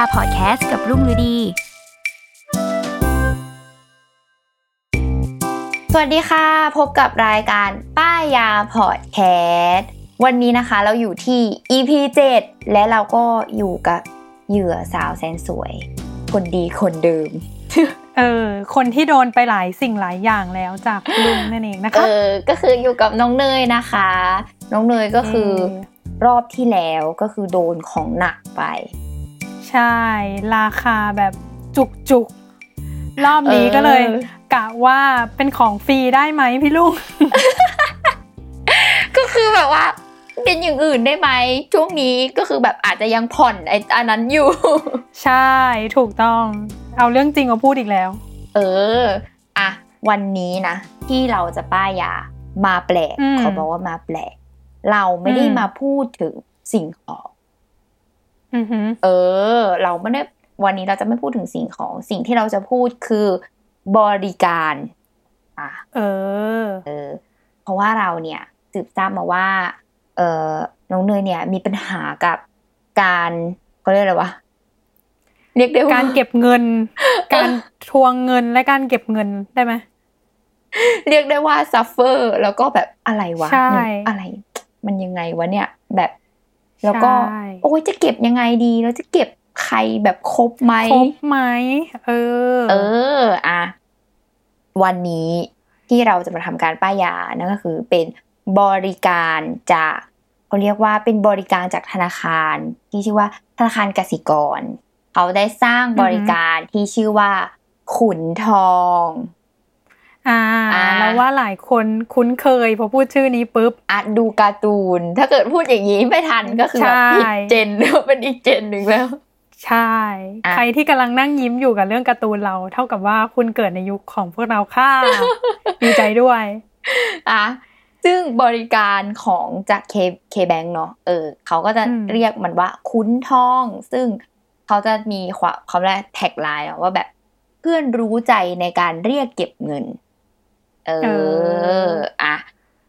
ายยาพอดแคสต์กับรุ่งฤดี สวัสดีค่ะ พบกับรายการป้ายยาพอดแคสต์วันนี้นะคะเราอยู่ที่ EP 7 และเราก็อยู่กับเหยื่อสาวแสนสวย คนดีคนเดิม เออ คนที่โดนไปหลายสิ่งหลายอย่างแล้วจากลุงนั่นเองนะเอคะอก็คืออยู่กับน้องเนยนะคะ น้องเนยก็คือเออรอบที่แล้วก็คือโดนของหนักไป ใช่ ราคาแบบจุกจุกๆรอบนี้ก็เลยเออกะว่าเป็นของฟรีได้ไหมพี่ลุงก็คือแบบว่า เป็นอย่างอื่นได้ไหมช่วงนี้ก็คือแบบอาจจะยังผ่อนไอ้อันนั้นอยู่ ใช่ถูกต้อง เอาเรื่องจริงมาพูดอีกแล้ว เอออะวันนี้นะ ที่เราจะป้ายยามาแปลกอืมเขาบอกว่ามาแปลก เราไม่ได้อืมมาพูดถึงสิ่งของอือหือ เออ เราไม่ได้วันนี้เราจะไม่พูดถึงสิ่งของสิ่งที่เราจะพูดคือบริการอะเออ เออ เพราะว่าเราเนี่ยสืบทราบมาว่า เออน้องเนยเนี่ย มีปัญหากับการเขาเรียกอะไรวะเรียกได้ว่าการเก็บเงิน การทวงเงินและการเก็บเงินได้ไหมเรียกได้ว่าซัฟเฟอร์ แล้วก็แบบอะไรวะใช่อะไร มันยังไงวะเนี่ย แบบ แล้วก็ใช่โอ้ยจะเก็บยังไงดีแล้วจะเก็บใครแบบครบไหมครบไหมเออ เอออะวันนี้ที่เราจะมาทำการป้ายยานั่นก็คือเป็นบริการจากเขาเรียกว่าเป็นบริการจากธนาคาร ที่ชื่อว่าธนาคารกสิกร เขาได้สร้างบริการที่ชื่อว่า ขุนทองอ่าอ่าแล้ วว่าหลายคนคุ้นเคยพอพูดชื่อนี้ปุ๊บอะดูการ์ตูน ถ้าเกิดพูดอย่างนี้ไม่ทันก็คือแบบใช่ผิดเจนเป็นอีกเจนหนึ่งแล้ว ใช่อะใครที่กำลังนั่งยิ้มอยู่กับเรื่องการ์ตูนเรา เท่ากับว่าคุณเกิดในยุคของพวกเราค่ะดีใจด้วยอะซึ่งบริการของจากเคเคแบงเนาะเออเขาก็จะอืมเรียกมันว่าคุ้นทอง ซึ่งเขาจะมีความเขาเรียกแท็กไลน์ว่าแบบเพื่อนรู้ใจในการเรียกเก็บเงิน เอออะ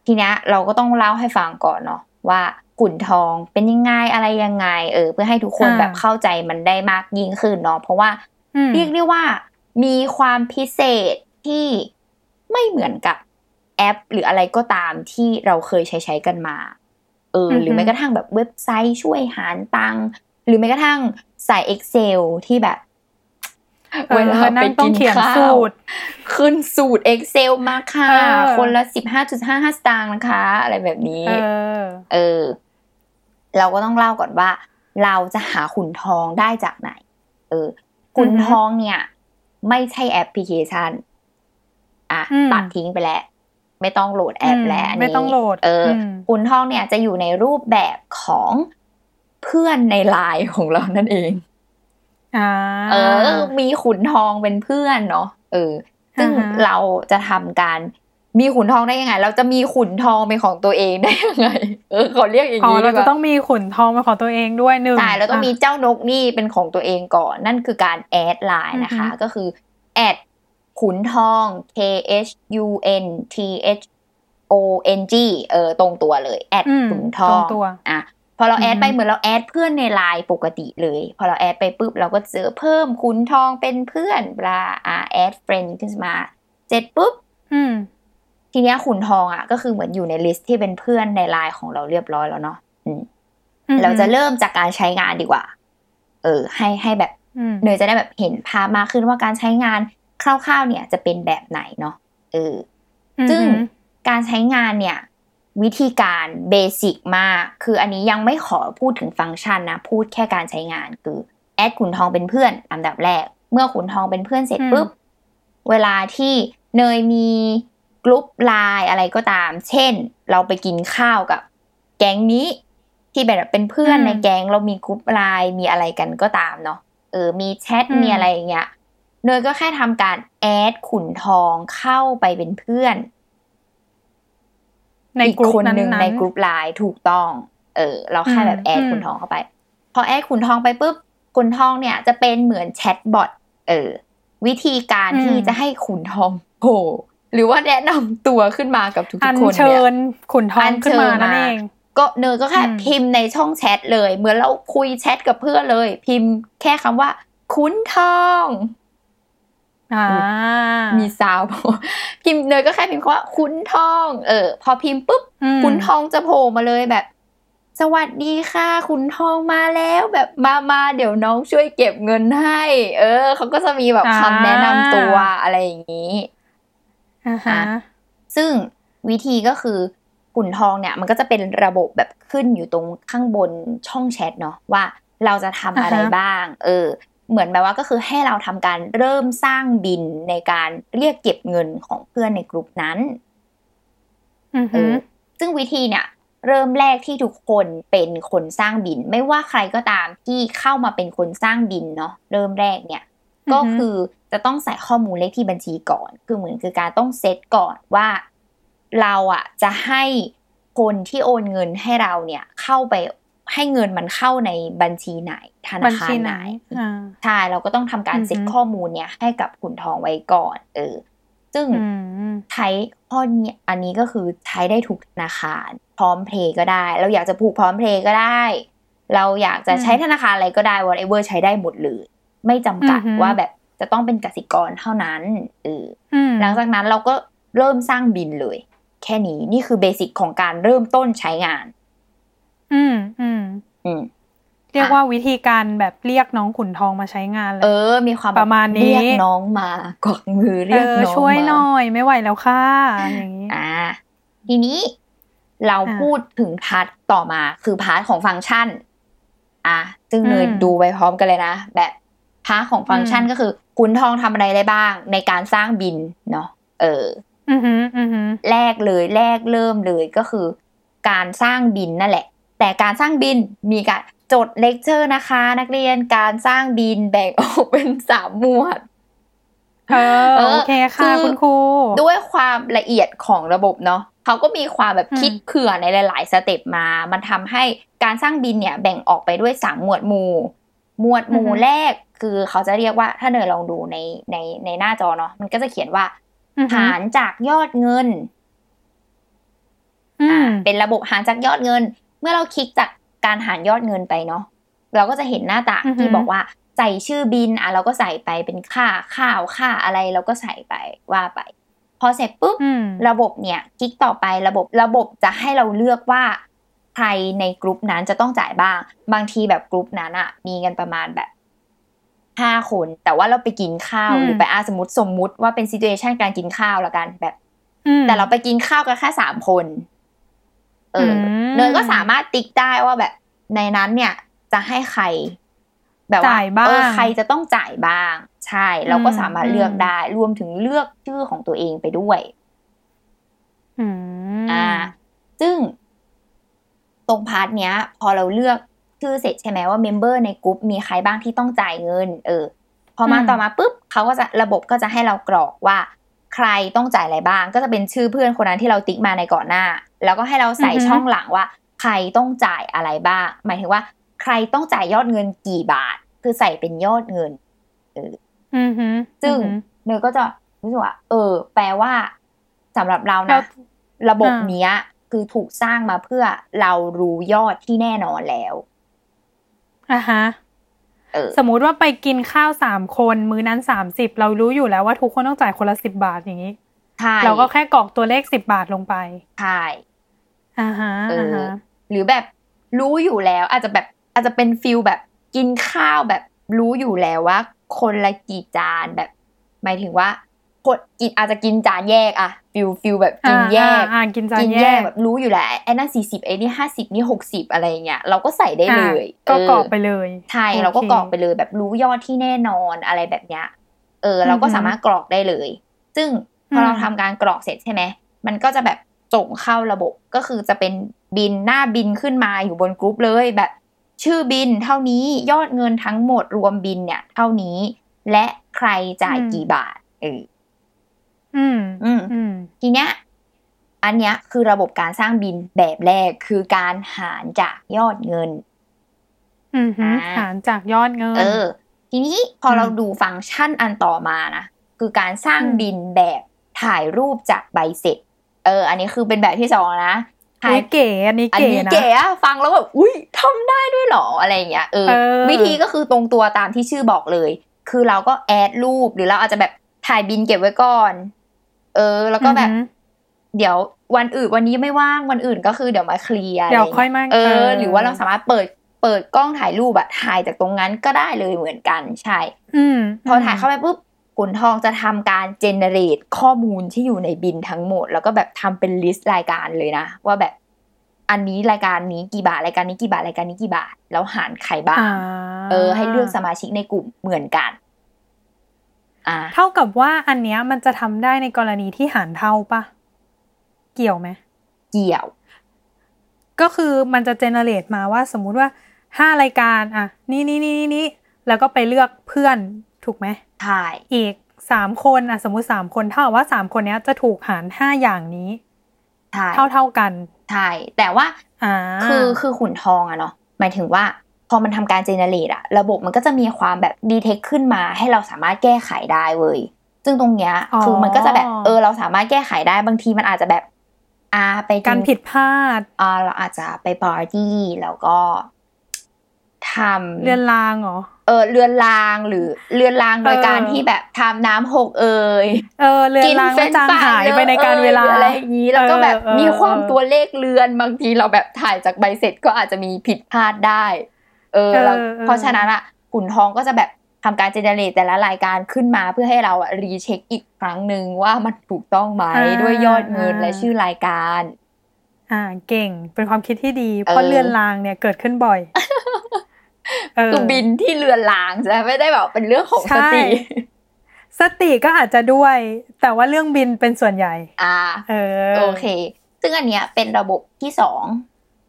ทีเนี้ยเราก็ต้องเล่าให้ฟังก่อนเนาะว่าขุนทองเป็นยังไงอะไรยังไง เออ เพื่อให้ทุกคนอ่าแบบเข้าใจมันได้มากยิ่งขึ้นเนาะเพราะว่าอืมเรียกได้ว่ามีความพิเศษที่ไม่เหมือนกับแอป หรืออะไรก็ตามที่เราเคยใช้ใช้กันมา เอออือฮึหรือแม้กระทั่งแบบเว็บไซต์ช่วยหารตังค์หรือแม้กระทั่งใส่ Excel ที่แบบ เออนั่งต้องเขียนสูตรขึ้นสูตร Excel มาค่ะเออคนละสิบห้าจุดห้าห้าสตางค์นะคะ อะไรแบบนี้เออเออ เราก็ต้องเล่าก่อนว่า เราจะหาขุนทองได้จากไหน เออ ขุนอือฮึทองเนี่ย ไม่ใช่แอปพลิเคชัน อะอืมตัดทิ้งไปแล้ว ไม่ต้องโหลดแอปอืมแล้วนนี้ไม่ต้องโหลด เอออมขุนทองเนี่ยจะอยู่ในรูปแบบของเพื่อนในไลน์ของเรานั่นเองอ่า เออ มีขุนทองเป็นเพื่อนเนาะเออ ซึ่งอ่าฮะเราจะทำการมีขุนทองได้ยังไง เราจะมีขุนทองเป็นของตัวเองได้ยังไง เออขอเรียกอย่างอ๋อนี้ดีกว่าอ๋อเราจะต้องมีขุนทองเป็นของตัวเองด้วยหนึ่งใช่แล้วต้องมีเจ้านกนี่เป็นของตัวเองก่อน นั่นคือการ add ไลน์นะคะอือฮึก็คือ add ขุนทอง K H U N T H O N G เออตรงตัวเลย add อืมขุนทองตรงตัวอะ พอเรา add ไปอืมเหมือนเรา add เพื่อนในไลน์ปกติเลย พอเรา add ไปปุ๊บเราก็เจอเพิ่มขุนทองเป็นเพื่อน blahอ่า add friend ขึ้นมาเสร็จปุ๊บอืมทีเนี้ยขุนทองอะ ก็คือเหมือนอยู่ใน list ที่เป็นเพื่อนในไลน์ของเราเรียบร้อยแล้วเนาะอืมเราจะเริ่มจากการใช้งานดีกว่า เออ ให้ให้แบบอืมเนยจะได้แบบเห็นภาพมากขึ้นว่าการใช้งานคร่าวๆเนี่ยจะเป็นแบบไหนเนาะเออซึ่งการใช้งานเนี่ย วิธีการ basic มาก คืออันนี้ยังไม่ขอพูดถึงฟังก์ชันนะ พูดแค่การใช้งานคือแอดขุนทองเป็นเพื่อนอันดับแรก เมื่อขุนทองเป็นเพื่อนเสร็จปุ๊บ เวลาที่เนยมีกลุ่มไลน์อะไรก็ตาม เช่น เราไปกินข้าวกับ แก๊งนี้ที่แบบเป็นเพื่อนในแก๊งเรามีกลุ่มไลน์มีอะไรกันก็ตามเนาะเออ มีแชทมีอะไรอย่างเงี้ยเนยก็แค่ทำการแอดขุนทองเข้าไปเป็นเพื่อน ในอีกกลุ่มคนนั้นหนึ่งๆในกลุ่มไลน์ถูกต้อง เออ เราแค่แบบ add อืมขุนทองเข้าไป พอ add ขุนทองไปปุ๊บขุนทองเนี่ยจะเป็นเหมือน chatbot เออ วิธีการที่จะให้ขุนทองโผล่หรือว่าแนะนำตัวขึ้นมากับทุกๆคนเชิเนี่ยอัญเชิญขุนทองขึ้นมานั่นเองก็เนยก็แค่อืมพิมพ์ในช่องแชทเลย เหมือนเราคุยแชทกับเพื่อนเลย พิมพ์แค่คำว่าขุนทองอ่า มี sound พิมพ์เนยก็แค่พิมพ์คำว่าขุนทอง เออ พอพิมพ์ปุ๊บอืมขุนทองจะโผล่มาเลยแบบ สวัสดีค่ะ คุณทองมาแล้วแบบมามาเดี๋ยวน้องช่วยเก็บเงินให้ เออเขาก็จะมีแบบคำแนะนำตัวอะไรอย่างนี้อ่าฮะซึ่งวิธีก็คือขุนทองเนี่ยมันก็จะเป็นระบบแบบขึ้นอยู่ตรงข้างบนช่องแชทเนาะว่าเราจะทำอะไรอ่าฮะบ้าง เออ เหมือนแบบว่าก็คือให้เราทำการเริ่มสร้างบินในการเรียกเก็บเงินของเพื่อนในกลุ่มนั้นอือเอฮึอซึ่งวิธีเนี่ย เริ่มแรกที่ทุกคนเป็นคนสร้างบิน ไม่ว่าใครก็ตามที่เข้ามาเป็นคนสร้างบินเนาะเริ่มแรกเนี่ย ก็คือจะต้องใส่ข้อมูลเลขที่บัญชีก่อน คือเหมือนคือการต้องเซตก่อนว่า เราอะจะให้คนที่โอนเงินให้เราเนี่ย เข้าไป ให้เงินมันเข้าในบัญชีไหนธบันาญคารชีไหไหนนอ่าใช่เราก็ต้องทำการอือฮึเซ็ตข้อมูลเนี่ยให้กับขุนทองไว้ก่อน เออ ซึ่งอืมใช้ข้อนี้อันนี้ก็คือใช้ได้ทุกธนาคาร พร้อมเพลย์ก็ได้ เราอยากจะผูกพร้อมเพลย์ก็ได้ เราอยากจะใช้ธนาคารอะไรก็ได้ whatever ใช้ได้หมดเลยไม่จำกัดอือฮึว่าแบบจะต้องเป็นกสิกรเท่านั้นเอออืมหลังจากนั้นเราก็เริ่มสร้างบิลเลย แค่นี้นี่คือ basic ของการเริ่มต้นใช้งาน อืมอืมอืมเรียกว่าวิธีการแบบเรียกน้องขุนทองมาใช้งานเลยเออ มีความแบบประมาณนี้เรียกน้องมากวักมือเรียกเออน้องช่วยมาหน่อยไม่ไหวแล้วค่ะอย่างนี้อ่า ทีนี้เราอ่าพูดถึง part ต่อมา คือ part ของฟังก์ชัน อะซึ่งอืมเนยดูไปพร้อมกันเลยนะแบบ part ของฟังก์ชันอืมก็คือขุนทองทำอะไรได้บ้าง ในการสร้างบิลเนาะเอออือหืออือหือแรกเลยแรกเริ่มเลยก็คือ การสร้างบิลนั่นแหละ แต่การสร้างบิลมีการจดเลคเชอร์นะคะ นักเรียนการสร้างบิลแบ่งออกเป็นสามหมวดเออเออโอเคค่ะคือคุณครูด้วยความละเอียดของระบบเนาะเขาก็มีความแบบอืมคิดเผื่อในหลาย ๆ สเต็ปมา มันทำให้การสร้างบินเนี่ยแบ่งออกไปด้วยสามหมวดหมู่ หมวดหมู่แรกคือเขาจะเรียกว่าถ้าเนยลองดูในในในหน้าจอเนาะมันก็จะเขียนว่าอือหือหารจากยอดเงินอือ่ามเป็นระบบหารจากยอดเงิน เมื่อเราคลิกจากการหารยอดเงินไปเนาะเราก็จะเห็นหน้าต่างอือฮึที่บอกว่าใส่ชื่อบินอะเราก็ใส่ไปเป็นค่าข้าวค่าอะไรเราก็ใส่ไปว่าไป พอเสร็จปุ๊บอืมระบบเนี่ยคลิกต่อไประบบระบบจะให้เราเลือกว่าใครในกลุ่มนั้นจะต้องจ่ายบ้าง บางทีแบบกลุ่มนั้นอะมีกันประมาณแบบห้าคน แต่ว่าเราไปกินข้าวอืมหรือไปอาสมมติสมมุติว่าเป็นซี t u เ t ชันการกินข้าวละกันแบบอืมแต่เราไปกินข้าวกันแค่สามคน เอออมเนยก็สามารถติ๊กได้ว่าแบบในนั้นเนี่ย จะให้ใคร แบบว่าจ่ายบ้างเออใครจะต้องจ่ายบ้าง ใช่ เราก็อืมสามารถเลือกอืมได้ รวมถึงเลือกชื่อของตัวเองไปด้วยอืมอ่า ซึ่ง ตรง part เนี้ย พอเราเลือกชื่อเสร็จใช่ไหมว่า member ในกลุ่มมีใครบ้างที่ต้องจ่ายเงิน เออ พอมาอืมต่อมาปุ๊บเขาก็จะระบบก็จะให้เรากรอกว่า ใครต้องจ่ายอะไรบ้าง ก็จะเป็นชื่อเพื่อนคนนั้นที่เราติ๊กมาในก่อนหน้า แล้วก็ให้เราใส่ช่องหลังว่า ใครต้องจ่ายอะไรบ้าง หมายถึงว่า ใครต้องจ่ายยอดเงินกี่บาท คือใส่เป็นยอดเงินอือหือซึ่งอือหือเนยก็จะรู้สึกว่าเออ แปลว่าสำหรับเราเรานะระบบอ่าเนี้ย คือถูกสร้างมาเพื่อเรารู้ยอดที่แน่นอนแล้วอะฮะเออสมมุติว่าไปกินข้าวสามคนมื้อนั้นสามสิบเรารู้อยู่แล้วว่าทุกคนต้องจ่ายคนละสิบบาทอย่างนี้ใช่เราก็แค่กรอกตัวเลขสิบบาทลงไป ใช่ อ่าฮะเออ่าอฮะหรือแบบรู้อยู่แล้ว อาจจะแบบอาจจะเป็น feel แบบกินข้าวแบบรู้อยู่แล้วว่า คนละกี่จานแบบ หมายถึงว่าคนกินอาจจะกินจานแยกอะ feel feel แบบกินแยกอ่าอ่ากินจานกินแยแยกกแบบรู้อยู่แล้วไอ้นั่นสี่สิบไอ้นี่ห้าสิบนี่หกสิบอะไรอย่างเงี้ยเราก็ใส่ได้เลยอะก็กรอกไปเลยใช่โอเคเราก็กรอกไปเลย แบบรู้ยอดที่แน่นอนอะไรแบบเนี้ยเออ เราก็อือฮึสามารถกรอกได้เลย ซึ่งพออมเราทำการกรอกเสร็จใช่ไหมมันก็จะแบบ ส่งเข้าระบบก็คือจะเป็นบินหน้าบินขึ้นมาอยู่บนกรุ๊ปเลยแบบ ชื่อบินเท่านี้ยอดเงินทั้งหมดรวมบินเนี่ยเท่านี้ และใครจ่ายกี่บาทเอออืมอืมอืมทีเนี้ยอันเนี้ยคือระบบการสร้างบินแบบแรกคือการหารจากยอดเงินอืมฮึอ่าหารจากยอดเงิน เออ ทีนี้พออมเราดูฟังก์ชันอันต่อมานะ คือการสร้างอืมบินแบบถ่ายรูปจากใบเสร็จ เออ อันนี้คือเป็นแบบที่สองนะถ่ายอุ๊ยเก๋อันนี้อันเก๋นี้นะเก๋อะฟังแล้วแบบอุ้ยทำได้ด้วยเหรออะไรอย่างเงี้ยเออเออวิธีก็คือตรงตัวตามที่ชื่อบอกเลย คือเราก็แอดรูปหรือเราอาจจะแบบถ่ายบินเก็บไว้ก่อน เออ แล้วก็แบบอือฮึเดี๋ยววันอื่นวันนี้ไม่ว่างวันอื่นก็คือเดี๋ยวมาเคลียร์เดี๋ยวะไรางค่อยมาเอเอออ หรือว่าเราสามารถเปิดเปิดกล้องถ่ายรูปอะถ่ายจากตรงนั้นก็ได้เลยเหมือนกันใช่อืมพอถ่ายเข้าไปปุ๊บ ขุนทองจะทำการเจเนเรตข้อมูลที่อยู่ในบินทั้งหมด แล้วก็แบบทำเป็นลิสต์รายการเลยนะ ว่าแบบอันนี้รายการนี้กี่บาทรายการนี้กี่บาทรายการนี้กี่บาท แล้วหารใครบ้างอ่าเออ ให้เลือกสมาชิกในกลุ่มเหมือนกันอ่าเท่ากับว่าอันเนี้ยมันจะทำได้ในกรณีที่หารเท่าปะเกี่ยวไหมเกี่ยว ก็คือมันจะเจเนเรตมาว่าสมมุติว่าห้ารายการ อะ นี่นี่นี่นี่นี่แล้วก็ไปเลือกเพื่อนถูกไหม ใช่อีกสามคนอะสมมุติสามคนเท่ากับว่าสามคนเนี้ยจะถูกหารห้าอย่างนี้ใช่เท่าเท่ากันใช่แต่ว่าอ่าคือคือขุนทองอะเนาะหมายถึงว่าพอมันทำการเจเนเรตอะระบบมันก็จะมีความแบบดีเทคขึ้นมาให้เราสามารถแก้ไขได้เว้ยซึ่งตรงเนี้ยคือมันก็จะแบบเออเราสามารถแก้ไขได้บางทีมันอาจจะแบบอ่าไปนการผิดพลาดอ่าเราอาจจะไปปาร์ตี้แล้วก็ ทำเรือนรางเหรอเออเรือนรางหรือเรือนรางโดยเออการที่แบบทำน้ำหกเอ่ยเออเรือนรางเฟรก็นช์จางฟรหายไปในการเวลาอออะไรอย่างนี้แล้วก็แบบเออเออมีความเออตัวเลขเลือนบางทีเราแบบถ่ายจากใบเสร็จก็อาจจะมีผิดพลาดได้ เออแล้วเออเออเพราะฉะนั้นอะขุนทองก็จะแบบทำการเจเนเรตแต่ละรายการขึ้นมาเพื่อให้เราอะรีเช็คอีกครั้งหนึ่งว่ามันถูกต้องไหมด้วยยอดเงินและชื่อรายการ อ่าเก่งเป็นความคิดที่ดี เพราะเออเรือนรางเนี่ยเกิดขึ้นบ่อยเออ คือบินที่เรือนรางใช่ไหมไม่ได้แบบเป็นเรื่องของสใช่ติสติก็อาจจะด้วย แต่ว่าเรื่องบินเป็นส่วนใหญ่ อ่า เออ โอเค ซึ่งอันเนี้ยเป็นระบบที่สอง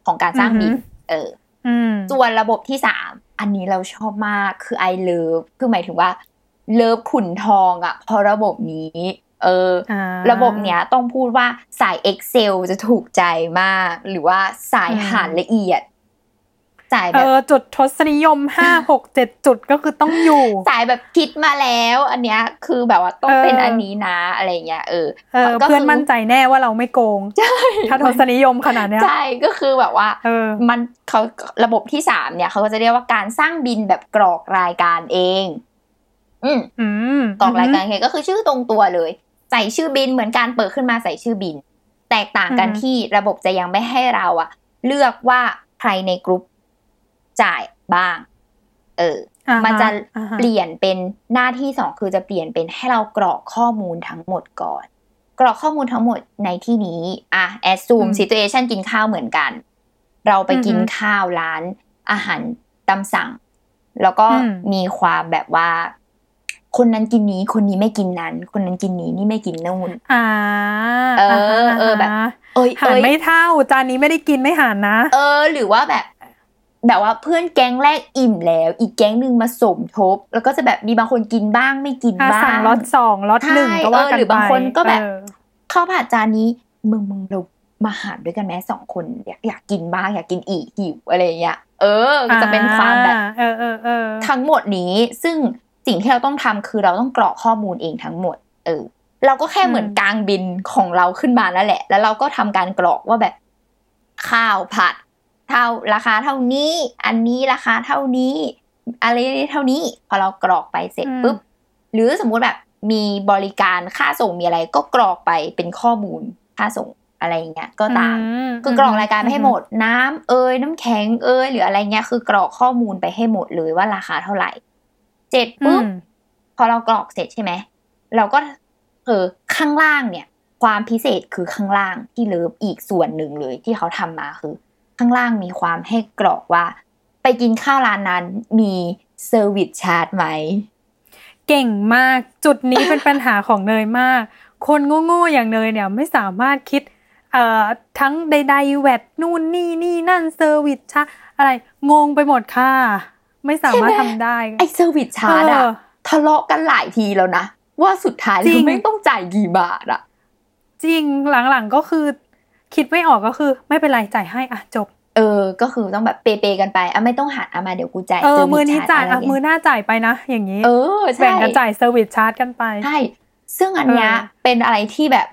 ของการสร้างบินอือฮึเอออืมส่วนระบบที่สามอันนี้เราชอบมากคือ I love คือหมายถึงว่า เลิฟขุนทองอะเพราะระบบนี้ เออออ่าระบบเนี้ยต้องพูดว่าสาย Excel จะถูกใจมาก หรือว่าสายอืมหารละเอียด สายเอแบบอจุดทศนิยมห้าหกเจ็ดจุดก็คือต้องอยู่ สายแบบคิดมาแล้ว อันเนี้ยคือแบบว่าต้องเออเป็นอันนี้นะอะไรเงี้ยเออเออก็คือเพื่อนมั่นใจแน่ว่าเราไม่โกงถ้าทศนิยมขนาดเนี้ยใช่ก็คือแบบว่าเออมันเขาระบบที่สามเนี่ยเขาก็จะเรียกว่าการสร้างบินแบบกรอกรายการเองอืมอืมกรอกรายการเองก็คือชื่อตรงตัวเลย ใส่ชื่อบินเหมือนการเปิดขึ้นมาใส่ชื่อบิน แตกต่างกันที่ระบบจะยังไม่ให้เราอะเลือกว่าใครในกรุ๊ป จ่ายบ้าง เอออ่าฮมันจะอ่าฮเปลี่ยนเป็นหน้าที่สองคือจะเปลี่ยนเป็นให้เรากรอกข้อมูลทั้งหมดก่อน กรอกข้อมูลทั้งหมดในที่นี้อะ assume situation กินข้าวเหมือนกัน เราไปกินข้าวร้านอาหารตามสั่ง แล้วก็มีความแบบว่าคนนั้นกินนี้ คนนี้ไม่กินนั้น คนนั้นกินนี้นี่ไม่กินนู่นอ่า เออฮะเออแบบาฮะเอ้ยหารเอ้ยไม่เท่า จานนี้ไม่ได้กินไม่หารนะ เออ หรือว่าแบบ แบบว่าเพื่อนแก๊งแรกอิ่มแล้ว อีกแก๊งหนึ่งมาสมทบ แล้วก็จะแบบมีบางคนกินบ้างไม่กินอะบ้างสั่งล็อตสองล็อตหนึ่งใช่ก็ว่ากันเออหรือบางคนก็แบบเออข้าวผัดจานนี้มึงมึงเรามาหารด้วยกันไหมสองคนอยากอยากกินบ้างอยากกินอีกหิวอะไรอย่างเงี้ยเออก็จะเป็นความแบบอ่เออเออเออทั้งหมดนี้ซึ่งสิ่งที่เราต้องทำคือเราต้องกรอกข้อมูลเองทั้งหมด เออ เราก็แค่เหมือนกลางบินของเราขึ้นมานั่นแหละ แล้วเราก็ทำการกรอกว่าแบบ ข้าวผัด เท่าราคาเท่านี้ อันนี้ราคาเท่านี้ อะไรเท่านี้ พอเรากรอกไปเสร็จอืมปุ๊บ หรือสมมุติแบบมีบริการค่าส่งมีอะไรก็กรอกไปเป็นข้อมูลค่าส่งอะไรอย่างเงี้ยก็ตามคือกรอกรายการไปให้หมด น้ำเอยน้ำแข็งเอยหรืออะไรเงี้ยคือกรอกข้อมูลไปให้หมดเลยว่าราคาเท่าไหร่เสร็จอืปุ๊บมพอเรากรอกเสร็จใช่ไหมเราก็เออข้างล่างเนี่ย ความพิเศษคือข้างล่างที่ love อีกส่วนหนึ่งเลยที่เขาทำมาคือ ข้างล่างมีความให้กรอกว่า ไปกินข้าวร้านนั้นมี service charge ไหม เก่งมากจุดนี้เป็นปัญหาของเนยมาก คนโง่ๆอย่างเนยเนี่ยไม่สามารถคิดเอ่อทั้งใดๆ VAT นู่นนี่นี่นั่น service charge อะไรงงไปหมดค่ะ ไม่สามารถใช่ทำไหมได้ไอ service charge อะเออทะเลาะกันหลายทีแล้วนะ ว่าสุดท้ายจริคืองไม่ต้องจ่ายกี่บาทอะจริงหลังๆก็คือ คิดไม่ออกก็คือไม่เป็นไรจ่ายให้อะจบ เออ ก็คือต้องแบบเปย์ๆกันไปอะไม่ต้องหัดอะมาเดี๋ยวกูจ่ายเออซร์วิสมือนี้ชร์จจ่ายะไรอะเงี้มือหน้าจ่ายไปนะ อย่างนี้ เออใช่แบ่งกันจ่ายเซอร์วิสชาร์จกันไปใช่ซึ่งอันเนี้ยเออเป็นอะไรที่แบบ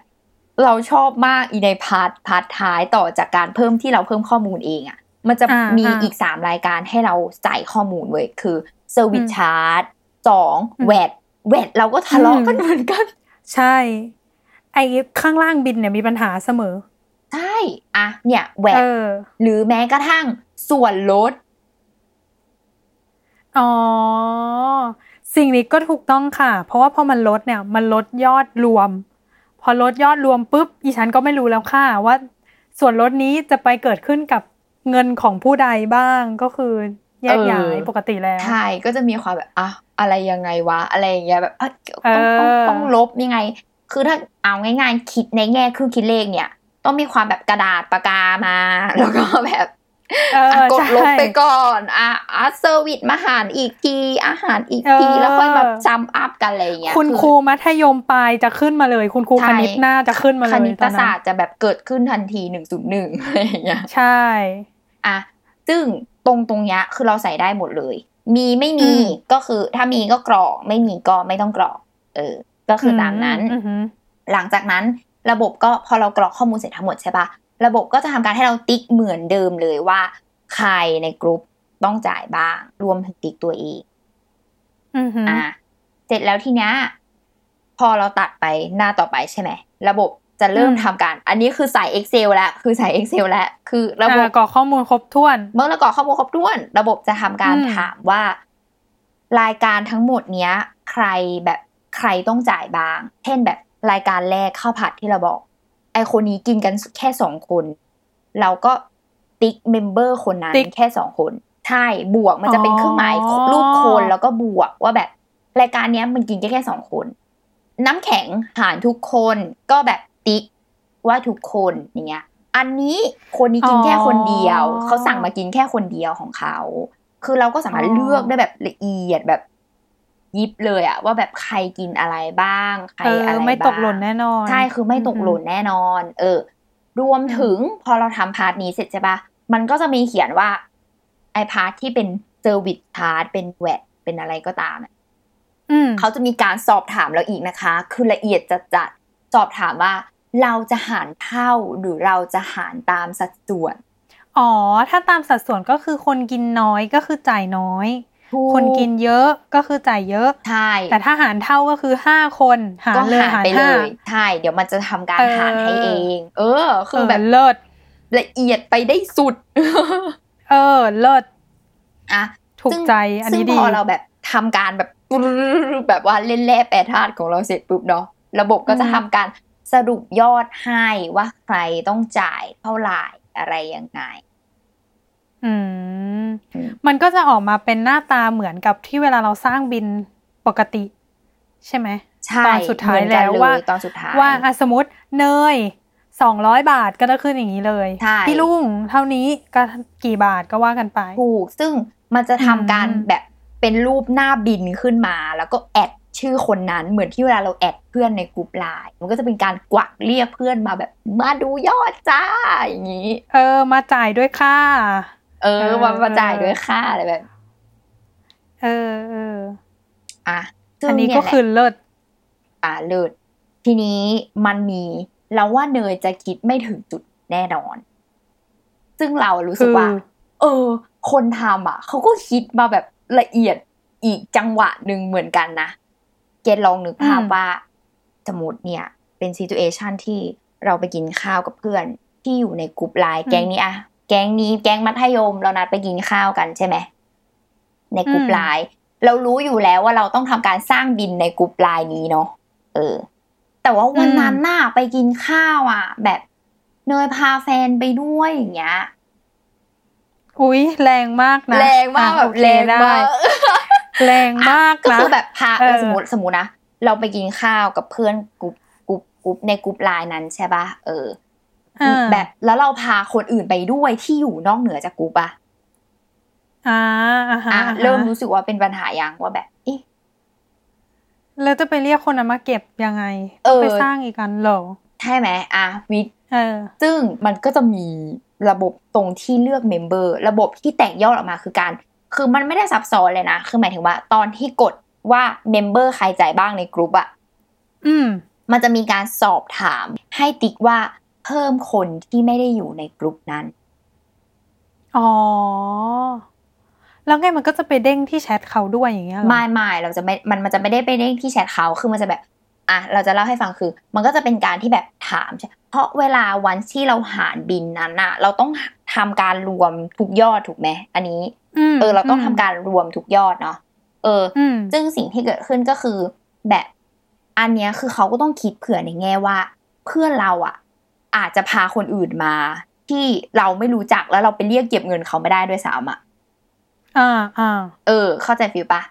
เราชอบมากอีในพาร์ทพาร์ทท้ายต่อจากการเพิ่มที่เราเพิ่มข้อมูลเองอะ มันจะอ่ามีอ่าอีกสามรายการให้เราใส่ข้อมูลเว้ยคือ service อืมชาร์จสองอืม VAT VAT เราก็ทะเลาะกันอืมเหมือนกัน ใช่ ไอ้ข้างล่างบิลเนี่ยมีปัญหาเสมอ ใช่อะเนี่ย VAT เออหรือแม้กระทั่งส่วนลดอ๋อ สิ่งนี้ก็ถูกต้องค่ะ เพราะว่าพอมันลดเนี่ย มันลดยอดรวม พอลดยอดรวมปุ๊บอีฉันก็ไม่รู้แล้วค่ะ ว่าส่วนลดนี้จะไปเกิดขึ้นกับเงินของผู้ใดบ้างก็คือแยกย้ายปกติแล้วใช่ก็จะมีความแบบอะอะไรยังไงวะ อะไรอย่างเงี้ยแบบอะต้องเอต้องอต้องลบยังไง คือถ้าเอาง่ายๆ คิดในแง่เครื่องคิดเลขเนี่ย ต้องมีความแบบกระดาษปากกามา แล้วก็แบบเอออะกดลบใช่ไปก่อนอะอะเซอร์วิสมาหารอีกทีอาหารอีกทีเออแล้วค่อยมาจำอัพกันอะไรอย่างเงี้ยคุณครูมัธยมปลายจะขึ้นมาเลย คุณครูใช่คณิตหน้าจะขึ้นมาเลยคณิตตอนนั้นศาสตร์จะแบบเกิดขึ้นทันทีหนึ่งศูนย์หนึ่งอะไรอย่างเงี้ยใช่อะซึ่งตรงตรงเนี้ยคือเราใส่ได้หมดเลย มีไม่มีอืมก็คือถ้ามีก็กรอกไม่มีก็ไม่ต้องกรอก เออ ก็คือตามนั้นอือหือหลังจากนั้น ระบบก็พอเรากรอกข้อมูลเสร็จทั้งหมดใช่ปะระบบก็จะทำการให้เราติ๊กเหมือนเดิมเลยว่า ใครในกลุ่มต้องจ่ายบ้าง รวมถึงติ๊กตัวเองอือหืออะเสร็จแล้วทีเนี้ยพอเราตัดไปหน้าต่อไปใช่ไหมระบบจะเริ่มทำการ อันนี้คือใส่ Excel แล้วคือใส่ Excel แล้วคือระบบอ่ากรอกข้อมูลครบถ้วน เมื่อเรากรอกข้อมูลครบถ้วน ระบบจะทำการอืมถามว่า รายการทั้งหมดเนี้ย ใครแบบใครต้องจ่ายบ้าง เช่นแบบ รายการแรกข้าวผัดที่เราบอก ไอคนนี้กินกันแค่สองคน เราก็ติ๊กเมมเบอร์คนนั้นติ๊กแค่สองคน ใช่บวกมันจะเป็นเครื่องหมายอ๋อรูปคนแล้วก็บวกว่าแบบ รายการเนี้ยมันกินแค่แค่สองคน น้ำแข็งหารทุกคนก็แบบติ๊กว่าทุกคนอย่างเงี้ย อันนี้คนนี้กินแค่คนเดียวอ๋อเขาสั่งมากินแค่คนเดียวของเขา คือเราก็สามารถอ๋อเลือกได้แบบละเอียดแบบ ยิบเลยอะว่าแบบใครกินอะไรบ้าง ใครเอออะไรบ้างไม่ตกหล่นแน่นอน ใช่คือไม่ตกหล่นแน่นอน เออ รวมถึงพอเราทำ part นี้เสร็จใช่ปะมันก็จะมีเขียนว่า ไอ part ที่เป็น service charge เป็น VAT เป็นอะไรก็ตามอะอืมเขาจะมีการสอบถามเราอีกนะคะ คือละเอียดจัดจัดๆสอบถามว่า เราจะหารเท่าหรือเราจะหารตามสัดส่วน อ๋อ ถ้าตามสัดส่วนก็คือคนกินน้อยก็คือจ่ายน้อยถูก คนกินเยอะก็คือจ่ายเยอะใช่แต่ถ้าหารเท่าก็คือห้าคนหารก็เลยหารหารไปเลห้ายใช่เดี๋ยวมันจะทำการเออหารให้เอง เออเอคืออแบบเลิศละเอียดไปได้สุด เออ เลิศอะถูกซึ่งใจอันนี้ซึ่งดีพอเราแบบทำการแบบแบบว่าเล่นแร่แปรธาตุของเราเสร็จปุ๊บเนาะระบบก็จะอืมทำการสรุปยอดให้ว่าใครต้องจ่ายเท่าไหร่อะไรยังไง อืมอืมมันก็จะออกมาเป็นหน้าตาเหมือนกับที่เวลาเราสร้างบินปกติ ใช่ไหมใช่ตอนสุดท้ายเหมือนกันแล้วเลยว่าตอนสุดท้ายว่าอะสมมติเนยสองร้อยบาทก็จะขึ้นอย่างนี้เลยใช่พี่ลุงเท่านี้ก็กี่บาทก็ว่ากันไปถูกซึ่งมันจะทำการอืมแบบเป็นรูปหน้าบินขึ้นมา แล้วก็แอดชื่อคนนั้นเหมือนที่เวลาเราแอดเพื่อนในกลุ่มไลน์มันก็จะเป็นการกวักเรียกเพื่อนมาแบบมาดูยอดจ้าอย่างนี้ เออมาจ่ายด้วยค่า เออเออมามาจ่ายด้วยค่าอะไรแบบ เออเอออะซึ่งอันนี้เยก็แหละคือเลิศอ่าเลิศทีนี้มันมีเราว่าเนยจะคิดไม่ถึงจุดแน่นอน ซึ่งเรารู้สึกว่าคือเออ คนทำอะเขาก็คิดมาแบบละเอียดอีกจังหวะหนึ่งเหมือนกันนะ เกดลองนึกภาพอืมว่า สมมติเนี่ย เป็นซีตูเอชันที่เราไปกินข้าวกับเพื่อน ที่อยู่ในกลุ่มไลน์แก๊งนี้อะ แก๊งนี้แก๊งมัธยม เรานัดไปกินข้าวกันใช่ไหมในกลุ่มไลน์เรารู้อยู่แล้วว่าเราต้องทำการสร้างบินในกลุ่มไลน์นี้เนาะเออ แต่ว่าวันนั้นน่ะไปกินข้าวอะ แบบเนยพาแฟนไปด้วยอย่างเงี้ยอุ๊ยแรงมากนะแรงมากอะแบบโอเคแรงได้มากแรงมากก็นะคือแบบพาเออสมมติสมมตินะเราไปกินข้าวกับเพื่อนกลุ่มกลุ่มกลุ่มในกลุ่มไลน์นั้นใช่ปะเอออ่า แบบแล้วเราพาคนอื่นไปด้วยที่อยู่นอกเหนือจากกลุ่มอะอ่าอ่าฮะอะอ่าฮะเริ่มรู้สึกว่าเป็นปัญหายังว่าแบบเอ๊ะแล้วจะไปเรียกคนนั้นมาเก็บยังไงเออไปสร้างอีกกันเหรอใช่ไหมอะวิทย์เออซึ่งมันก็จะมีระบบตรงที่เลือก member ระบบที่แตกยอดออกมาคือการ คือมันไม่ได้ซับซ้อนเลยนะ คือหมายถึงว่า ตอนที่กดว่า member ใครจ่ายบ้างในกลุ่มอะอืม มันจะมีการสอบถาม ให้ติ๊กว่า เพิ่มคนที่ไม่ได้อยู่ในกลุ่มนั้น อ๋อ แล้วไงมันก็จะไปเด้งที่แชทเขาด้วยอย่างเงี้ยเหรอไม่ไม่เราจะไม่มันมันจะไม่ได้ไปเด้งที่แชทเขาคือมันจะแบบ อะเราจะเล่าให้ฟังคือ มันก็จะเป็นการที่แบบถามใช่เพราะเวลาวันที่เราหารบินนั้นอะเราต้องทำการรวมทุกยอดถูกไหมอันนี้มเออ เราต้องทำการรวมทุกยอดเนาะเอออืมซึ่งสิ่งที่เกิดขึ้นก็คือแบบอันเนี้ยคือเขาก็ต้องคิดเผื่อในแง่ว่า เพื่อนเราอะ อาจจะพาคนอื่นมา ที่เราไม่รู้จักแล้วเราไปเรียกเก็บเงินเขาไม่ได้ด้วยซ้ำอะอ่าอ่าเออ เข้าใจฟิลปะ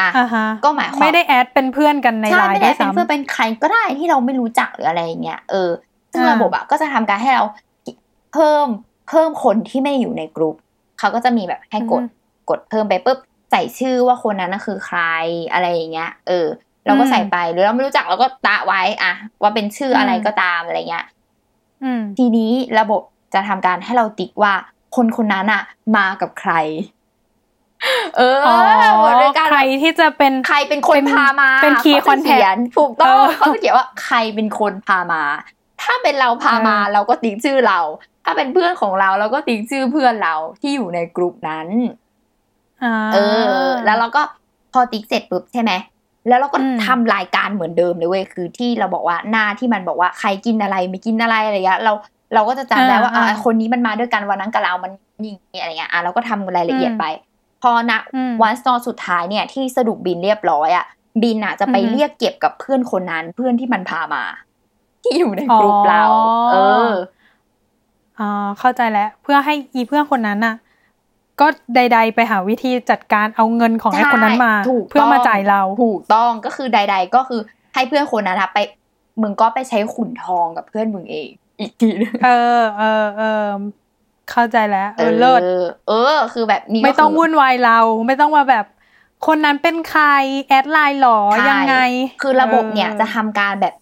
อะอ่าฮะก็หมายความไม่ได้แอดเป็นเพื่อนกันในใช่ไลน์ไม่ด้ได้วยเป็นซ้ำเพื่อนเป็นใครก็ได้ที่เราไม่รู้จักหรืออะไรอย่างเงี้ยเออซึ่งอ่าระบบอะก็จะทำการให้เราเพิ่มเพิ่มคนที่ไม่อยู่ในกลุ่มเขาก็จะมีแบบให้กดกดเพิ่มไปปุ๊บใส่ชื่อว่าคนนั้นน่ะคือใครอะไรอย่างเงี้ย เออ เราก็ใส่ไปหรือเราไม่รู้จักเราก็ตะไว้อะว่าเป็นชื่ออะไรก็ตามอะไรเงี้ยอืม ทีนี้ระบบจะทำการให้เราติ๊กว่า คนคนนั้นอะมากับใคร เอออ๋อเหมือนเป็นการใครที่จะเป็นใครเป็นคนเป็นพามา เป็น key ขาจะขีย contact ถูกต้องเออเขาจะเขียนว่าใครเป็นคนพามา ถ้าเป็นเราพามาเออเราก็ติ๊กชื่อเรา ถ้าเป็นเพื่อนของเราเราก็ติ๊กชื่อเพื่อนเราที่อยู่ในกลุ่มนั้นอ่าเออ แล้วเราก็พอติ๊กเสร็จปุ๊บใช่ไหม แล้วเราก็อืมทำรายการเหมือนเดิมเลยเว้ยคือที่เราบอกว่าหน้าที่มันบอกว่าใครกินอะไรไม่กินอะไรอะไรเงี้ยเราเราก็จะจำได้ว่าอ่าคนนี้มันมาด้วยกันวันนั้นกับเรามันยิงอะไรเงี้ยอะเราก็ทำรายละเอียดไป พอนะอืมวันสตอสุดท้ายเนี่ยที่สรุปบินเรียบร้อยอะบินอะจะไปอือฮึเรียกเก็บกับเพื่อนคนนั้นเพื่อนที่มันพามา ที่อยู่ในกลุ่มเราอ๋อเอออ๋อเข้าใจแล้ว เพื่อให้อีเพื่อนคนนั้นน่ะ ก็ใด ๆ ไปหาวิธีจัดการเอาเงินของไอ้คนนั้นมาใช่ถูกเพื่อมาต้องจ่ายเราถูกต้องก็คือใด ๆ ก็คือให้เพื่อนคนนั้นอะไปมึงก็ไปใช้ขุนทองกับเพื่อนมึงเอง อีกทีนึงเออเออเออเข้าใจแล้ว เออเลิศเออ คือแบบนี้ก็ไม่ต้องคืวุ่นวายเราไม่ต้องมาแบบ คนนั้นเป็นใครadd ไลน์หรอใช่ยังไง คือระบบเนี่ยออจะทำการแบบ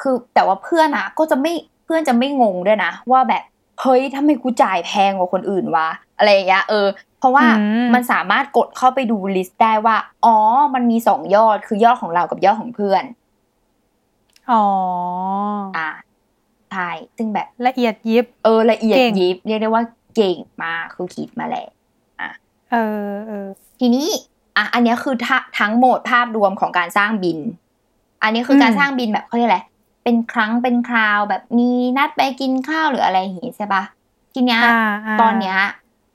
คือแต่ว่าเพื่อนอะก็จะไม่เพื่อนจะไม่งงด้วยนะว่าแบบเฮ้ยทำไมกูจ่ายแพงกว่าคนอื่นวะ อะไรอย่างเงี้ยเออ เพราะว่าอืมมันสามารถกดเข้าไปดู list ได้ว่า อ๋อ มันมีสองยอดคือยอดของเรากับยอดของเพื่อน อ๋อ อ่าใช่ซึ่งแบบละเอียดยิบ เออ ละเอียดเก่งยิบ เรียกได้ว่าเก่งมากคือคิดมาแหละเออเออ ทีนี้ อะ อันเนี้ยคือทะทั้งหมดภาพรวมของการสร้างบิล อันนี้คือการอืมสร้างบิลแบบเขาเรียกอะไร เป็นครั้งเป็นคราวแบบมีนัดไปกินข้าวหรืออะไรอย่างงี้ใช่ปะทีเนี้ยอ่าาตอนเนี้ย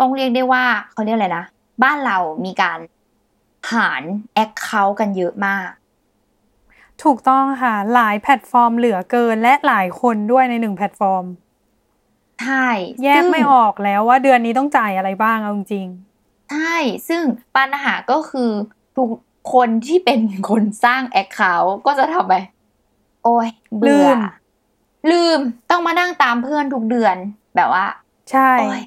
ต้องเรียกได้ว่าเขาเรียกอะไรนะบ้านเรามีการหาร account กันเยอะมาก ถูกต้องค่ะ หลายแพลตฟอร์มเหลือเกินและหลายคนด้วยในหนึ่งแพลตฟอร์ม ใช่ แยกซึ่งไม่ออกแล้วว่าเดือนนี้ต้องจ่ายอะไรบ้างเอาจริงใช่ ซึ่งปัญหาก็คือทุกคนที่เป็นคนสร้างแอคเคาท์ก็จะทำไป โอ้ยเบื่อลืม ลืมต้องมานั่งตามเพื่อนทุกเดือนแบบว่า ใช่โอ้ย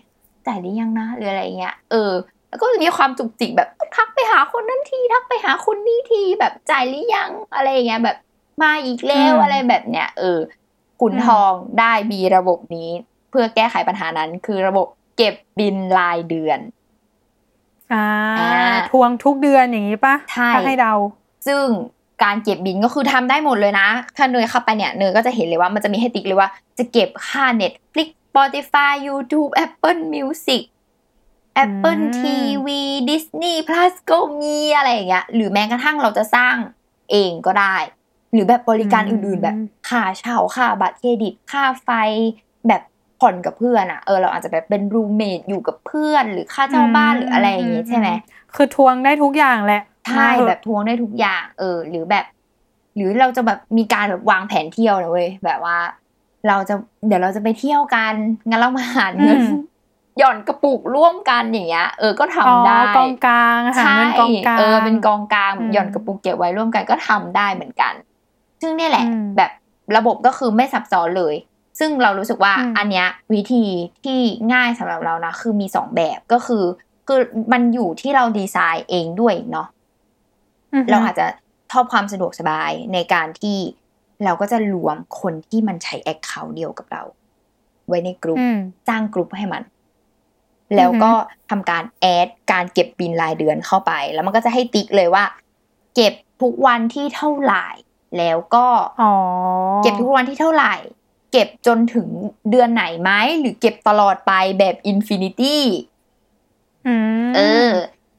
จ่ายหรือยังนะหรืออะไรเงี้ย เออ แล้วก็จะมีความจุกจิกแบบทักไปหาคนนั้นทีทักไปหาคนนี้ทีแบบจ่ายหรือยังอะไรเงี้ยแบบมาอีกแล้วอะไรแบบเนี้ยเออขุนทองได้มีระบบนี้ เพื่อแก้ไขปัญหานั้น คือระบบเก็บบินรายเดือนอ่าอ่าทวงทุกเดือนอย่างนี้ปะใช่ถ้าให้เดาซึ่งการเก็บบินก็คือทำได้หมดเลยนะ ถ้าเนยเข้าไปเนี่ยเนยก็จะเห็นเลยว่ามันจะมีให้ติ๊กเลยว่าจะเก็บค่า Netflix Spotify YouTube Apple Music Apple อืม TV Disney Plus ก็มีอะไรอย่างเงี้ย หรือแม้กระทั่งเราจะสร้างเองก็ได้ หรือแบบบริการอื่นๆ แบบค่าเช่าค่าบัตรเครดิตค่าไฟแบบผ่อนกับเพื่อนอะเออเราอาจจะแบบเป็นรูเมทอยู่กับเพื่อน หรือค่าเช่าบ้านหรืออะไรอย่างงี้ใช่ไหมคือทวงได้ทุกอย่างแหละใช่มาเถอะแบบทวงได้ทุกอย่าง เออ หรือแบบ หรือเราจะแบบมีการแบบวางแผนเที่ยวนะเว้ยแบบว่า เราจะเดี๋ยวเราจะไปเที่ยวกันงั้นเรามาหาเงินอืมหย่อนกระปุกร่วมกันอย่างเงี้ยเออก็ทำอ๋อได้กองกลางหาใช่เงินกองกลางเออเป็นกองกลางอืมหย่อนกระปุกเก็บไว้ร่วมกันก็ทำได้เหมือนกัน ซึ่งเนี่ยแหละอืมแบบระบบก็คือไม่ซับซ้อนเลย ซึ่งเรารู้สึกว่าอืมอันเนี้ยวิธีที่ง่ายสำหรับเรานะคือมีสองแบบก็คือ คือมันอยู่ที่เราดีไซน์เองด้วยเนาะอือฮึเราอาจจะชอบความสะดวกสบายในการที่ เราก็จะรวมคนที่มันใช้แอคเคาท์เดียวกับเรา ไว้ในกลุ่มอืมสร้างกลุ่มให้มัน แล้วก็ทำการแอดการเก็บบินรายเดือนเข้าไป แล้วมันก็จะให้ติ๊กเลยว่า เก็บทุกวันที่เท่าไหร่ แล้วก็อ๋อเก็บทุกวันที่เท่าไหร่ เก็บจนถึงเดือนไหนไหมหรือเก็บตลอดไปแบบ infinity อืมเออ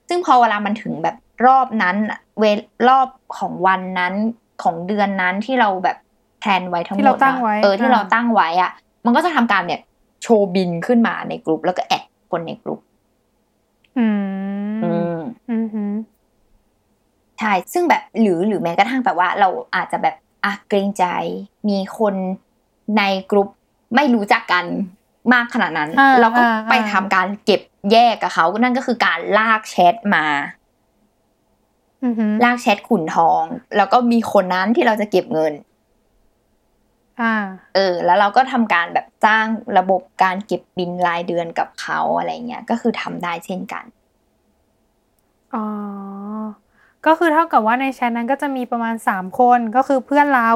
ซึ่งพอเวลามันถึงแบบรอบนั้นอะเวลารอบของวันนั้น ของเดือนนั้นที่เราแบบแทนไว้ทั้งหมดที่เราตั้งอะไว้เออที่อ่าเราตั้งไว้อะ มันก็จะทำการเนี่ย โชว์บิลขึ้นมาในกลุ่มแล้วก็ add คนในกลุ่มอืมอืมอืมฮึใช่ซึ่งแบบหรือหรือแม้กระทั่งแบบว่า เราอาจจะแบบอะเกรงใจ มีคนในกลุ่มไม่รู้จักกันมากขนาดนั้นอ่าเราก็อ่าไปอ่าทำการเก็บแยกกับเขานั่นก็คือการลากแชทมาอือฮึ ลากแชทขุนทอง แล้วก็มีคนนั้นที่เราจะเก็บเงินอ่าเออ แล้วเราก็ทำการแบบจ้างระบบการเก็บบินรายเดือนกับเขาอะไรเงี้ย ก็คือทำได้เช่นกัน อ๋อ ก็คือเท่ากับว่าในแชทนั้นก็จะมีประมาณสามคนก็คือเพื่อนเรา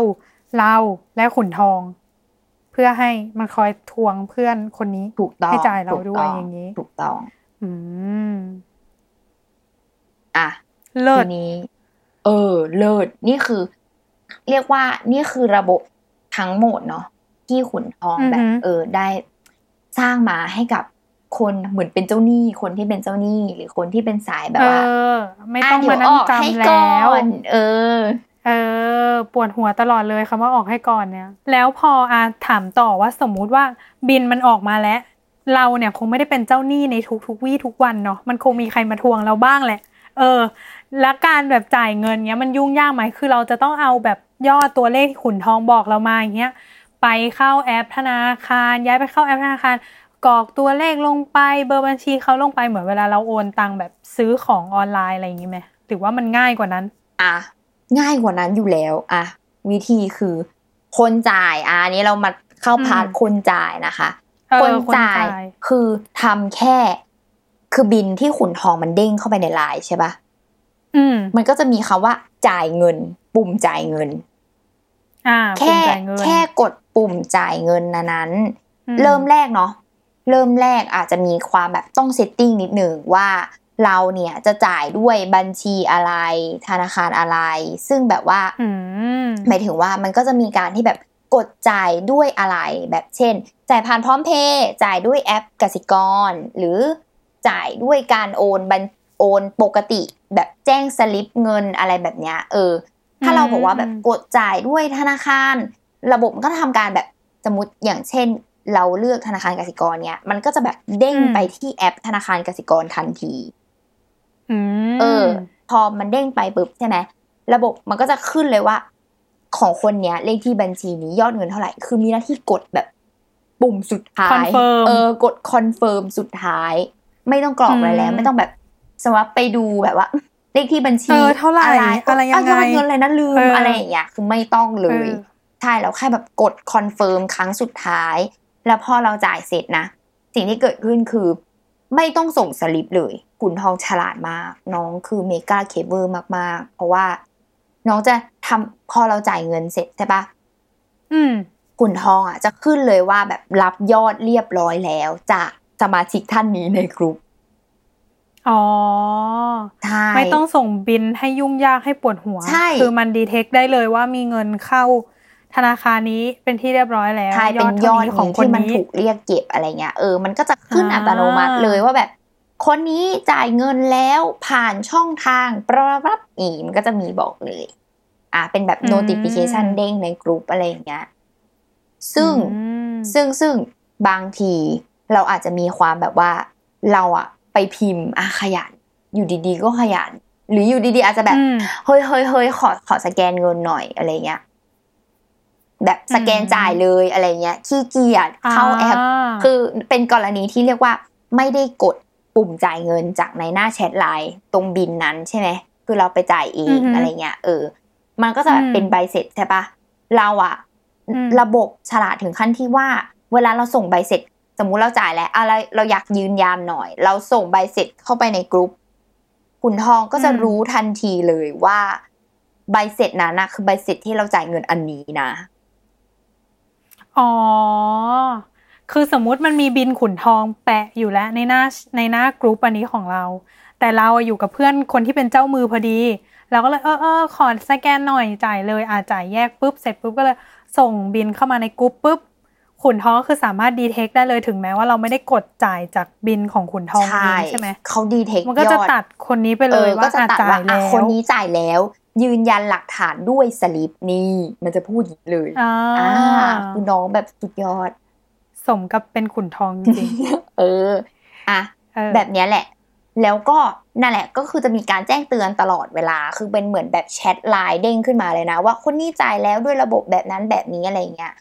เราและขุนทอง เพื่อให้มันคอยทวงเพื่อนคนนี้ถูกต้องให้จ่ายเราถูกด้วยต้อย่างนี้ ถูกต้อง อืมอะ เลิทีศนี้ เออ เลิศนี่คือ เรียกว่านี่คือระบบทั้งหมดเนาะที่ขุนทองอือฮึแบบ เออ ได้สร้างมาให้กับคนเหมือนเป็นเจ้าหนี้คนที่เป็นเจ้าหนี้หรือคนที่เป็นสายแบบเอว่าอไม่ต้องะเดี๋มายวนั่องอกให้จำก่แล้วอนเออ เออ ปวดหัวตลอดเลยคำว่าออกให้ก่อนเนี่ย แล้วพออาถามต่อว่าสมมุติว่าบินมันออกมาแล้ว เราเนี่ยคงไม่ได้เป็นเจ้าหนี้ในทุกๆวี่ทุกวันเนาะมันคงมีใครมาทวงเราบ้างแหละ เออ แล้วการแบบจ่ายเงินเนี้ยมันยุ่งยากไหมคือเราจะต้องเอาแบบยอดตัวเลขที่ขุนทองบอกเรามาอย่างเงี้ยไปเข้าแอปธนาคาร ย้ายไปเข้าแอปธนาคารกรอกตัวเลขลงไปเบอร์บัญชีเขาลงไปเหมือนเวลาเราโอนตังค์แบบซื้อของออนไลน์อะไรอย่างงี้ไหมหรือว่ามันง่ายกว่านั้น อะง่ายกว่านั้นอยู่แล้วอะวิธีคือ คนจ่ายอะอันนี้เรามาเข้า part อืมคนจ่ายนะคะเออคนคนจ่ายจ่ายคือทำแค่ คือบิลที่ขุนทองมันเด้งเข้าไปในไลน์ใช่ปะอื มมันก็จะมีคำว่าจ่ายเงิน ปุ่มจ่ายเงินอ่าแค่ปุ่มจ่ายเงินแค่กดปุ่มจ่ายเงินนะนั้นอืเริ่มแรกเนาะเริ่มแรกอาจจะมีความแบบต้อง setting นิดหนึ่งว่าเราเนี่ยจะจ่ายด้วยบัญชีอะไร ธนาคารอะไร ซึ่งแบบว่าอืมหมายถึงว่ามันก็จะมีการที่แบบกดจ่ายด้วยอะไรแบบเช่น จ่ายผ่านพร้อมเพย์จ่ายด้วยแอปกสิกร หรือจ่ายด้วยการโอนบัญโอนปกติ แบบแจ้งสลิปเงินอะไรแบบเนี้ยเออ ถ้าเราบอกว่าแบบกดจ่ายด้วยธนาคาร ระบบมันก็ทำการแบบสมมติอย่างเช่น เราเลือกธนาคารกสิกรเนี่ย มันก็จะแบบเด้งไปที่แอปธนาคารกสิกรทันทีอืมเออ พอมันเด้งไปปุ๊บใช่ไหมระบบมันก็จะขึ้นเลยว่า ของคนเนี้ยเลขที่บัญชีนี้ยอดเงินเท่าไหร่ คือมีหน้าที่กดแบบปุ่มสุดท้าย Confirm เออกด confirm สุดท้าย ไม่ต้องกรอกอะไรแล้วอืมไม่ต้องแบบ สมมติว่าไปดูแบบว่าเลขที่บัญชีเออเท่าไหร่อะไรยังไงเายอดเงินอะไรนะลืมเออออะไรอย่างเงี้ยคือไม่ต้องเลยเออใช่เราแค่แบบกด confirm ครั้งสุดท้าย แล้วพอเราจ่ายเสร็จนะ สิ่งที่เกิดขึ้นคือ ไม่ต้องส่งสลิปเลยขุนทองฉลาดมาก น้องคือเมกาเคเบิลมากๆ เพราะว่า น้องจะทำพอเราจ่ายเงินเสร็จใช่ปะอืมขุนทองอะจะขึ้นเลยว่าแบบรับยอดเรียบร้อยแล้วจากสมาชิกท่านนี้ในกลุ่ม อ๋อใช่ไม่ต้องส่งบินให้ยุ่งยากให้ปวดหัว ใช่ คือมันดีเทคได้เลยว่ามีเงินเข้าธนาคารนี้เป็นที่เรียบร้อยแล้วใช่เป็นยท่าอดของนี้คนที่มันนี้ถูกเรียกเก็บอะไรเงี้ยเออมันก็จะขึ้นอ่าอัตโนมัติเลยว่าแบบ คนนี้จ่ายเงินแล้วผ่านช่องทางประรับอีมันก็จะมีบอกเลย อ่าเป็นแบบ notification เด้งในกลุ่มอะไรอย่างเงี้ยซึ่งอืมซึ่งซึ่งบางทีเราอาจจะมีความแบบว่าเราอะ ไปพิมพ์อะขยัน อยู่ดีๆ ก็ขยัน หรืออยู่ดีๆ อาจจะแบบอืมเฮ้ยเฮ้ยเฮ้ยขอขอสแกนเงินหน่อยอะไรเงี้ยแบบสแกนอืมจ่ายเลยอะไรเงี้ยขี้เกียจเข้าแอปาคือเป็นกรณีที่เรียกว่า ไม่ได้กดปุ่มจ่ายเงินจากในหน้าแชทไลน์ตรงบิลนั้นใช่ไหมคือเราไปจ่ายเองอือฮึอะไรเงี้ยเออ มันก็จะแบบอืมเป็นใบเสร็จใช่ปะเราอะอืมระบบฉลาดถึงขั้นที่ว่า เวลาเราส่งใบเสร็จ สมมุติเราจ่ายแล้วอะไรเราอยากยืนยันหน่อย เราส่งใบเสร็จเข้าไปในกรุ๊ปขุนทองก็จะรู้ทันทีเลยว่าใบเสร็จนั้นนะคือใบเสร็จที่เราจ่ายเงินอันนี้นะ อ๋อ คือสมมุติมันมีบิลขุนทองแปะอยู่แล้วในหน้าในหน้ากรุ๊ปอันนี้ของเรา แต่เราอยู่กับเพื่อนคนที่เป็นเจ้ามือพอดี เราก็เลยเออเออขอสแกนหน่อยจ่ายเลยอาจ่ายแยกปุ๊บเสร็จปุ๊บก็เลยส่งบิลเข้ามาในกรุ๊ปปุ๊บ ขุนทองก็คือสามารถ detect ได้เลยถึงแม้ว่าเราไม่ได้กดจ่ายจากบินของขุนทองเองใช่ไหมเขา detect มันก็จะยอตัดคนนี้ไปเอเลยอว่าก็จะอะตัดจ่าว่ายอะแล้วคนนี้จ่ายแล้ว ยืนยันหลักฐานด้วยสลิปนี่มันจะพูดอย่างนี้เลยอ่าอ่าคุณน้องแบบสุดยอด สมกับเป็นขุนทองจริงเอออะๆเออแบบเนี้ยแหละ แล้วก็นั่นแหละก็คือจะมีการแจ้งเตือนตลอดเวลา คือเป็นเหมือนแบบแชทไลน์เด้งขึ้นมาเลยนะ ว่าคนนี้จ่ายแล้วด้วยระบบแบบนั้นแบบนี้อะไรเงี้ย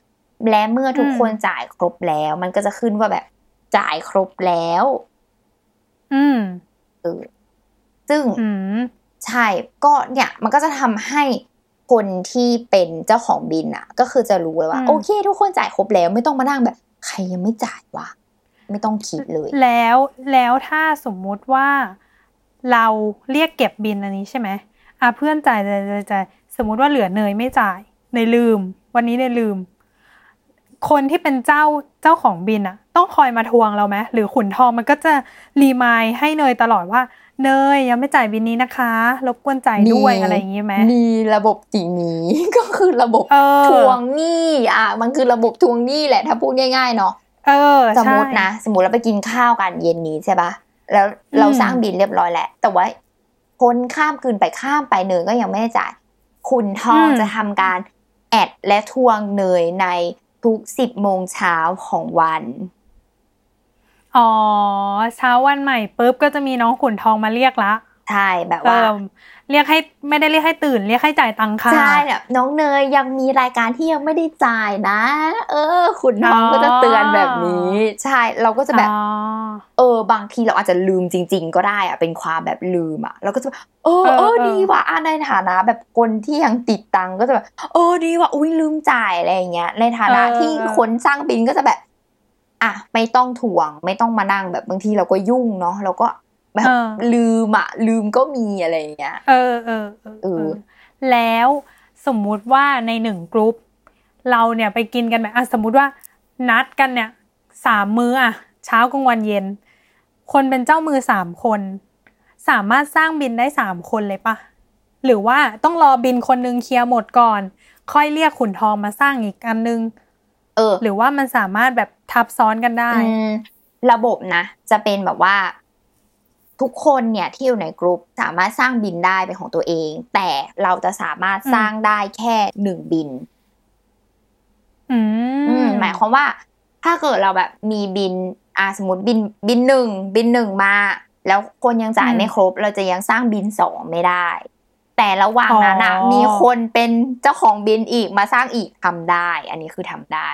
และเมื่อทุกคนจ่ายครบแล้ว มันก็จะขึ้นว่าแบบจ่ายครบแล้ว อืมเออซึ่งอืมใช่ก็เนี่ย มันก็จะทำให้คนที่เป็นเจ้าของบินอะก็คือจะรู้เลยว่าอืมโอเค ทุกคนจ่ายครบแล้ว ไม่ต้องมานั่งแบบ ใครยังไม่จ่ายวะไม่ต้องคิดเลย แล้วแล้วถ้าสมมุติว่า เราเรียกเก็บบินอันนี้ใช่ไหมอะเพื่อนจ่ายจ่ายจ่ายจ่ายสมมุติว่าเหลือเนยไม่จ่ายเนยลืม วันนี้เนยลืม คนที่เป็นเจ้าเจ้าของบินอะต้องคอยมาทวงเราไหมหรือขุนทองมันก็จะรีมายให้เนยตลอดว่า เนยยังไม่จ่ายบินนี้นะคะรบกวนจ่ายด้วยอะไรอย่างงี้ไหมมีระบบสีนี้ ก็คือระบบเออทวงหนี้อะมันคือระบบทวงหนี้แหละถ้าพูดง่ายๆเนาะเออสมมติใช่นะสมมติเราไปกินข้าวกันเย็นนี้ใช่ปะแล้วเราอืมสร้างบินเรียบร้อยแล้วแต่ว่าพ้นข้ามคืนไปข้ามไปเนยก็ยังไม่ได้จ่าย คุณทองจะทำการแอดและทวงเนยใน ทุกสิบโมงเช้าของวัน อ๋อ เช้าวันใหม่ปุ๊บก็จะมีน้องขุนทองมาเรียกละ ใช่ แบบเอว่าอ เรียกให้ไม่ได้เรียกให้ตื่น เรียกให้จ่ายตังค่ะใช่แบบน้องเนยยังมีรายการที่ยังไม่ได้จ่ายนะ เออ คุณน้องอ๋อก็จะเตือนแบบนี้ ใช่เราก็จะแบบอ๋อเออ บางทีเราอาจจะลืมจริง ๆ ก็ได้อะเป็นความแบบลืมอะเราก็จะแบบเออเออเออเออดีว่ะอะในฐานะแบบคนที่ยังติดตังค์ก็จะแบบเออดีว่ะอุ้ยลืมจ่ายอะไรอย่างเงี้ยในฐานะที่คนสร้างบินก็จะแบบอะไม่ต้องถ่วงไม่ต้องมานั่งแบบบางทีเราก็ยุ่งเนาะเราก็ แบบเออลืมอะลืมก็มีอะไรอย่างเงี้ยเออเออเออเออแล้วสมมุติว่าในหนึ่งกรุ๊ปเราเนี่ยไปกินกันแบบอะสมมุติว่านัดกันเนี่ยสามมื้ออะเช้ากลางวันเย็น คนเป็นเจ้ามือสามคน สามารถสร้างบินได้สามคนเลยปะหรือว่าต้องรอบินคนนึงเคลียร์หมดก่อน ค่อยเรียกขุนทองมาสร้างอีกอันนึงเออหรือว่ามันสามารถแบบทับซ้อนกันได้อืมระบบนะ จะเป็นแบบว่า ทุกคนเนี่ยที่อยู่ในกลุ่มสามารถสร้างบินได้เป็นของตัวเอง แต่เราจะสามารถอืมสร้างได้แค่หนึ่งบินอือืมมหมายความว่า ถ้าเกิดเราแบบมีบินอ่าสมมติบินบินหนึ่งบินหนึ่งมา แล้วคนยังจ่ายอืมไม่ครบ เราจะยังสร้างบินสองไม่ได้ แต่ระหว่างนั้นอะอ๋อมีคนเป็นเจ้าของบินอีกมาสร้างอีกทำได้ อันนี้คือทำได้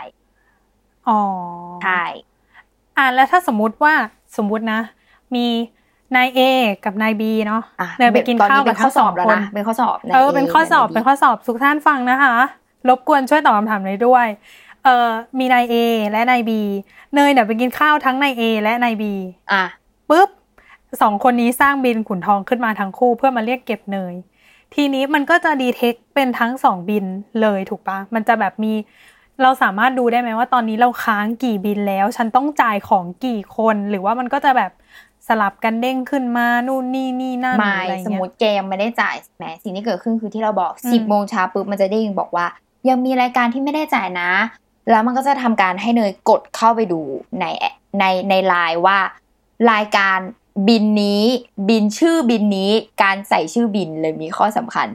อ๋อใช่อะแล้วถ้าสมมุติว่าสมมุตินะ มี นายเอกับนายบีเนาะอะเดินไปกินตอนข้าวนี้กัเป็บนข้ทั้องสสอองบแล้วคนนะเป็นข้อสอบเออเป็นข้อสอบในเป็นข้อสอบทุกท่านฟังนะคะ รบกวนช่วยตอบคำถามเลยด้วยเออมีนายเอและนายบีเนยเนี่ยไปกินข้าวทั้งนายเอและนายบีอะปุ๊บสองคนนี้สร้างบินขุนทองขึ้นมาทั้งคู่เพื่อมาเรียกเก็บเนย ทีนี้มันก็จะดีเทคเป็นทั้งสองบินเลยถูกปะมันจะแบบมีเราสามารถดูได้ไหมว่าตอนนี้เราค้างกี่บินแล้ว ฉันต้องจ่ายของกี่คนหรือว่ามันก็จะแบบ สลับกันเด้งขึ้นมานู่นนี่นี่นั่นไม่อะไรสมเงี้มยติแกยังไม่ได้จ่ายแหมสิ่งที่เกิดขึ้นคือที่เราบอกอืมสิบโมงเช้าปุ๊บมันจะได้ยิงบอกว่า ยังมีรายการที่ไม่ได้จ่ายนะ แล้วมันก็จะทำการให้เนยกดเข้าไปดูในในในไลน์ว่ารายการบินนี้ บินชื่อบินนี้การใส่ชื่อบินเลยมีข้อสำคัญ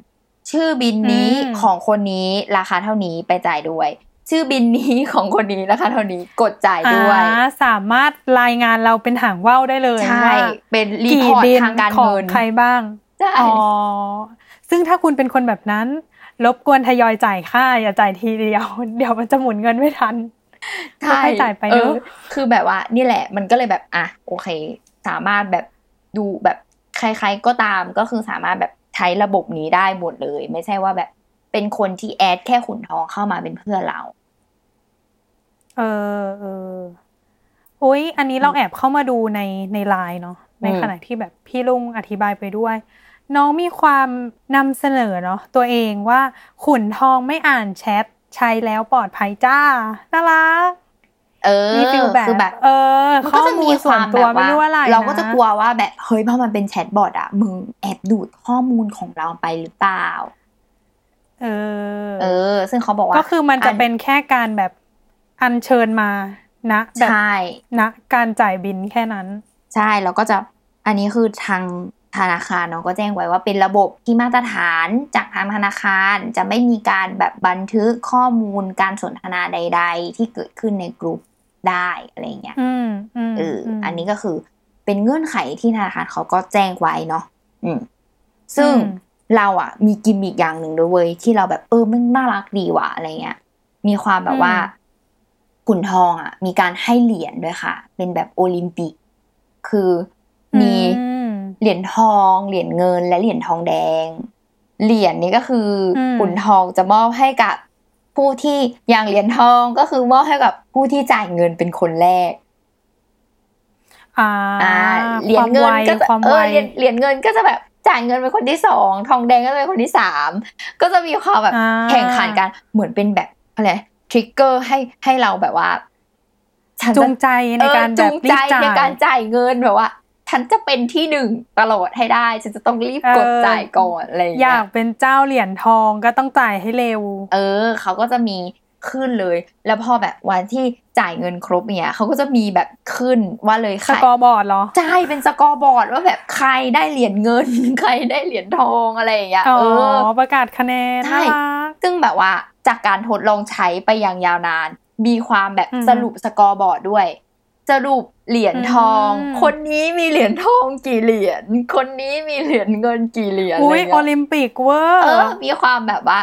ชื่อบินนี้อืมของคนนี้ราคาเท่านี้ไปจ่ายด้วย ชื่อบินนี้ของคนนี้ราคาเท่านี้กดจ่ายด้วยอ่าสามารถรายงานเราเป็นหางว่าวได้เลยใช่ว่าเป็นรีกี่พอร์ตบินทางการของเงินใครบ้างใช่อ๋อซึ่งถ้าคุณเป็นคนแบบนั้นรบกวนทยอยจ่ายค่าอย่าจ่ายทีเดียว เดี๋ยวมันจะหมุนเงินไม่ทันค่อยๆจ่ายไปเนอะออคือแบบว่านี่แหละ มันก็เลยแบบอะโอเค สามารถแบบดูแบบใครๆก็ตามก็คือสามารถแบบใช้ระบบนี้ได้หมดเลย ไม่ใช่ว่าแบบเป็นคนที่แอดแค่ขุนทองเข้ามาเป็นเพื่อนเรา เออเออโอ้ยอันนี้เราแอบเข้ามาดูในในไลน์เนาะในขณะที่แบบพี่ลุงอธิบายไปด้วย น้องมีความนำเสนอเนาะตัวเองว่าขุนทองไม่อ่านแชทใช้แล้วปลอดภัยจ้าน่ารักเออมี feel แบบคือแบบเออมันข้ก็อจะมูมีลคส่ววานมตัวแบบไม่ว่ารู้อะไรเราก็จะนกลัวว่าแบบเฮ้ยเพราะมันเป็น chatbot อะมึงแอบดูดข้อมูลของเราไปหรือเปล่า เออ เออ ซึ่งเขาบอกว่าก็คือมันจะเป็นแค่การแบบ อัญเชิญมานะแบบใช่ณการจ่ายบินแค่นั้น ใช่แล้วก็จะอันนี้คือทางธนาคารเนาะก็แจ้งไว้ว่าเป็นระบบที่มาตรฐานจากทางธนาคารจะไม่มีการแบบบันทึกข้อมูลการสนทนาใด ๆ ที่เกิดขึ้นในกลุ่มได้อะไรเงี้ยอืมอืมเอออมอันนี้ก็คือเป็นเงื่อนไขที่ธนาคารเขาก็แจ้งไว้เนาะอืม ซึ่งอืมเราอะ มีกิมมิกอย่างหนึ่งด้วยเว้ยที่เราแบบเออมันน่ารักดีว่ะอะไรเงี้ย มีความแบบว่า ขุนทองอะ มีการให้เหรียญด้วยค่ะ เป็นแบบโอลิมปิก คือมีอืมเหรียญทอง เหรียญเงิน และเหรียญทองแดง เหรียญนี้ก็คืออมขุนทองจะมอบให้กับผู้ที่อย่างเหรียญทองก็คือมอบให้กับผู้ที่จ่ายเงินเป็นคนแรกอ่าอ่าเหรียญเงินก็จะความเอไวอเหรียญเหรียญเงินก็จะแบบจ่ายเงินเป็นคนที่สองทองแดงก็จะเป็นคนที่สามก็จะมีความแบบอ่าแข่งขันกันเหมือนเป็นแบบอะไร ทริกเกอร์ให้ให้เราแบบว่าฉันจูจะงใจในการเออแบจูบงรีใจบจ่าในการยจ่ายเงินแบบว่าฉันจะเป็นที่หนึ่งตลอดให้ได้ ฉันจะต้องรีบกดเออจ่ายก่อนอะไรอย่างอเงี้ยากเป็นเจ้าเหรียญทองก็ต้องจ่ายให้เร็ว เออ เขาก็จะมีขึ้นเลย แล้วพอแบบวันที่จ่ายเงินครบเนี่ยเขาก็จะมีแบบขึ้นว่าเลยสใครกอร์บอร์ดเหรอใช่เป็นสกอร์บอร์ดว่าแบบใครได้เหรียญเงิน ใครได้เหรียญทองอะไรอย่างเงี้ยอ๋อเออประกาศคะแนนใช่น่ารักซึ่งแบบว่า จากการทดลองใช้ไปอย่างยาวนาน มีความแบบอืมสรุป scoreboard ด้วย สรุปเหรียญทองอืมคนนี้มีเหรียญทองกี่เหรียญคนนี้มีเหรียญเงินกี่เหรียญอะไรโอเงี้ย อุ้ยโอลิมปิกเวอร์ เอร์อมีความแบบว่า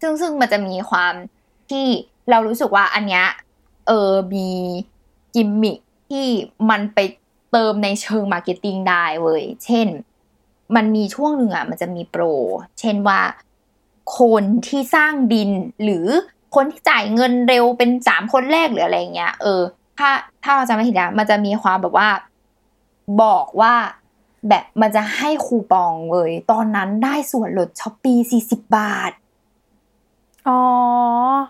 ซึ่งซึ่งมันจะมีความที่เรารู้สึกว่าอันเนี้ยเออมีกิมมิคที่มันไปเติมในเชิง marketing ได้เว้ย เช่น มันมีช่วงหนึ่งอะ มันจะมีโปร เช่นว่า คนที่สร้างบิลหรือคนที่จ่ายเงินเร็วเป็นสามคนแรกหรืออะไรเงี้ย เออ ถ้าถ้าเราจำไม่ผิดนะมันจะมีความแบบว่า บอกว่าแบบมันจะให้คูปองเว้ยตอนนั้นได้ส่วนลดช้อปปี้สี่สิบบาท อ๋อ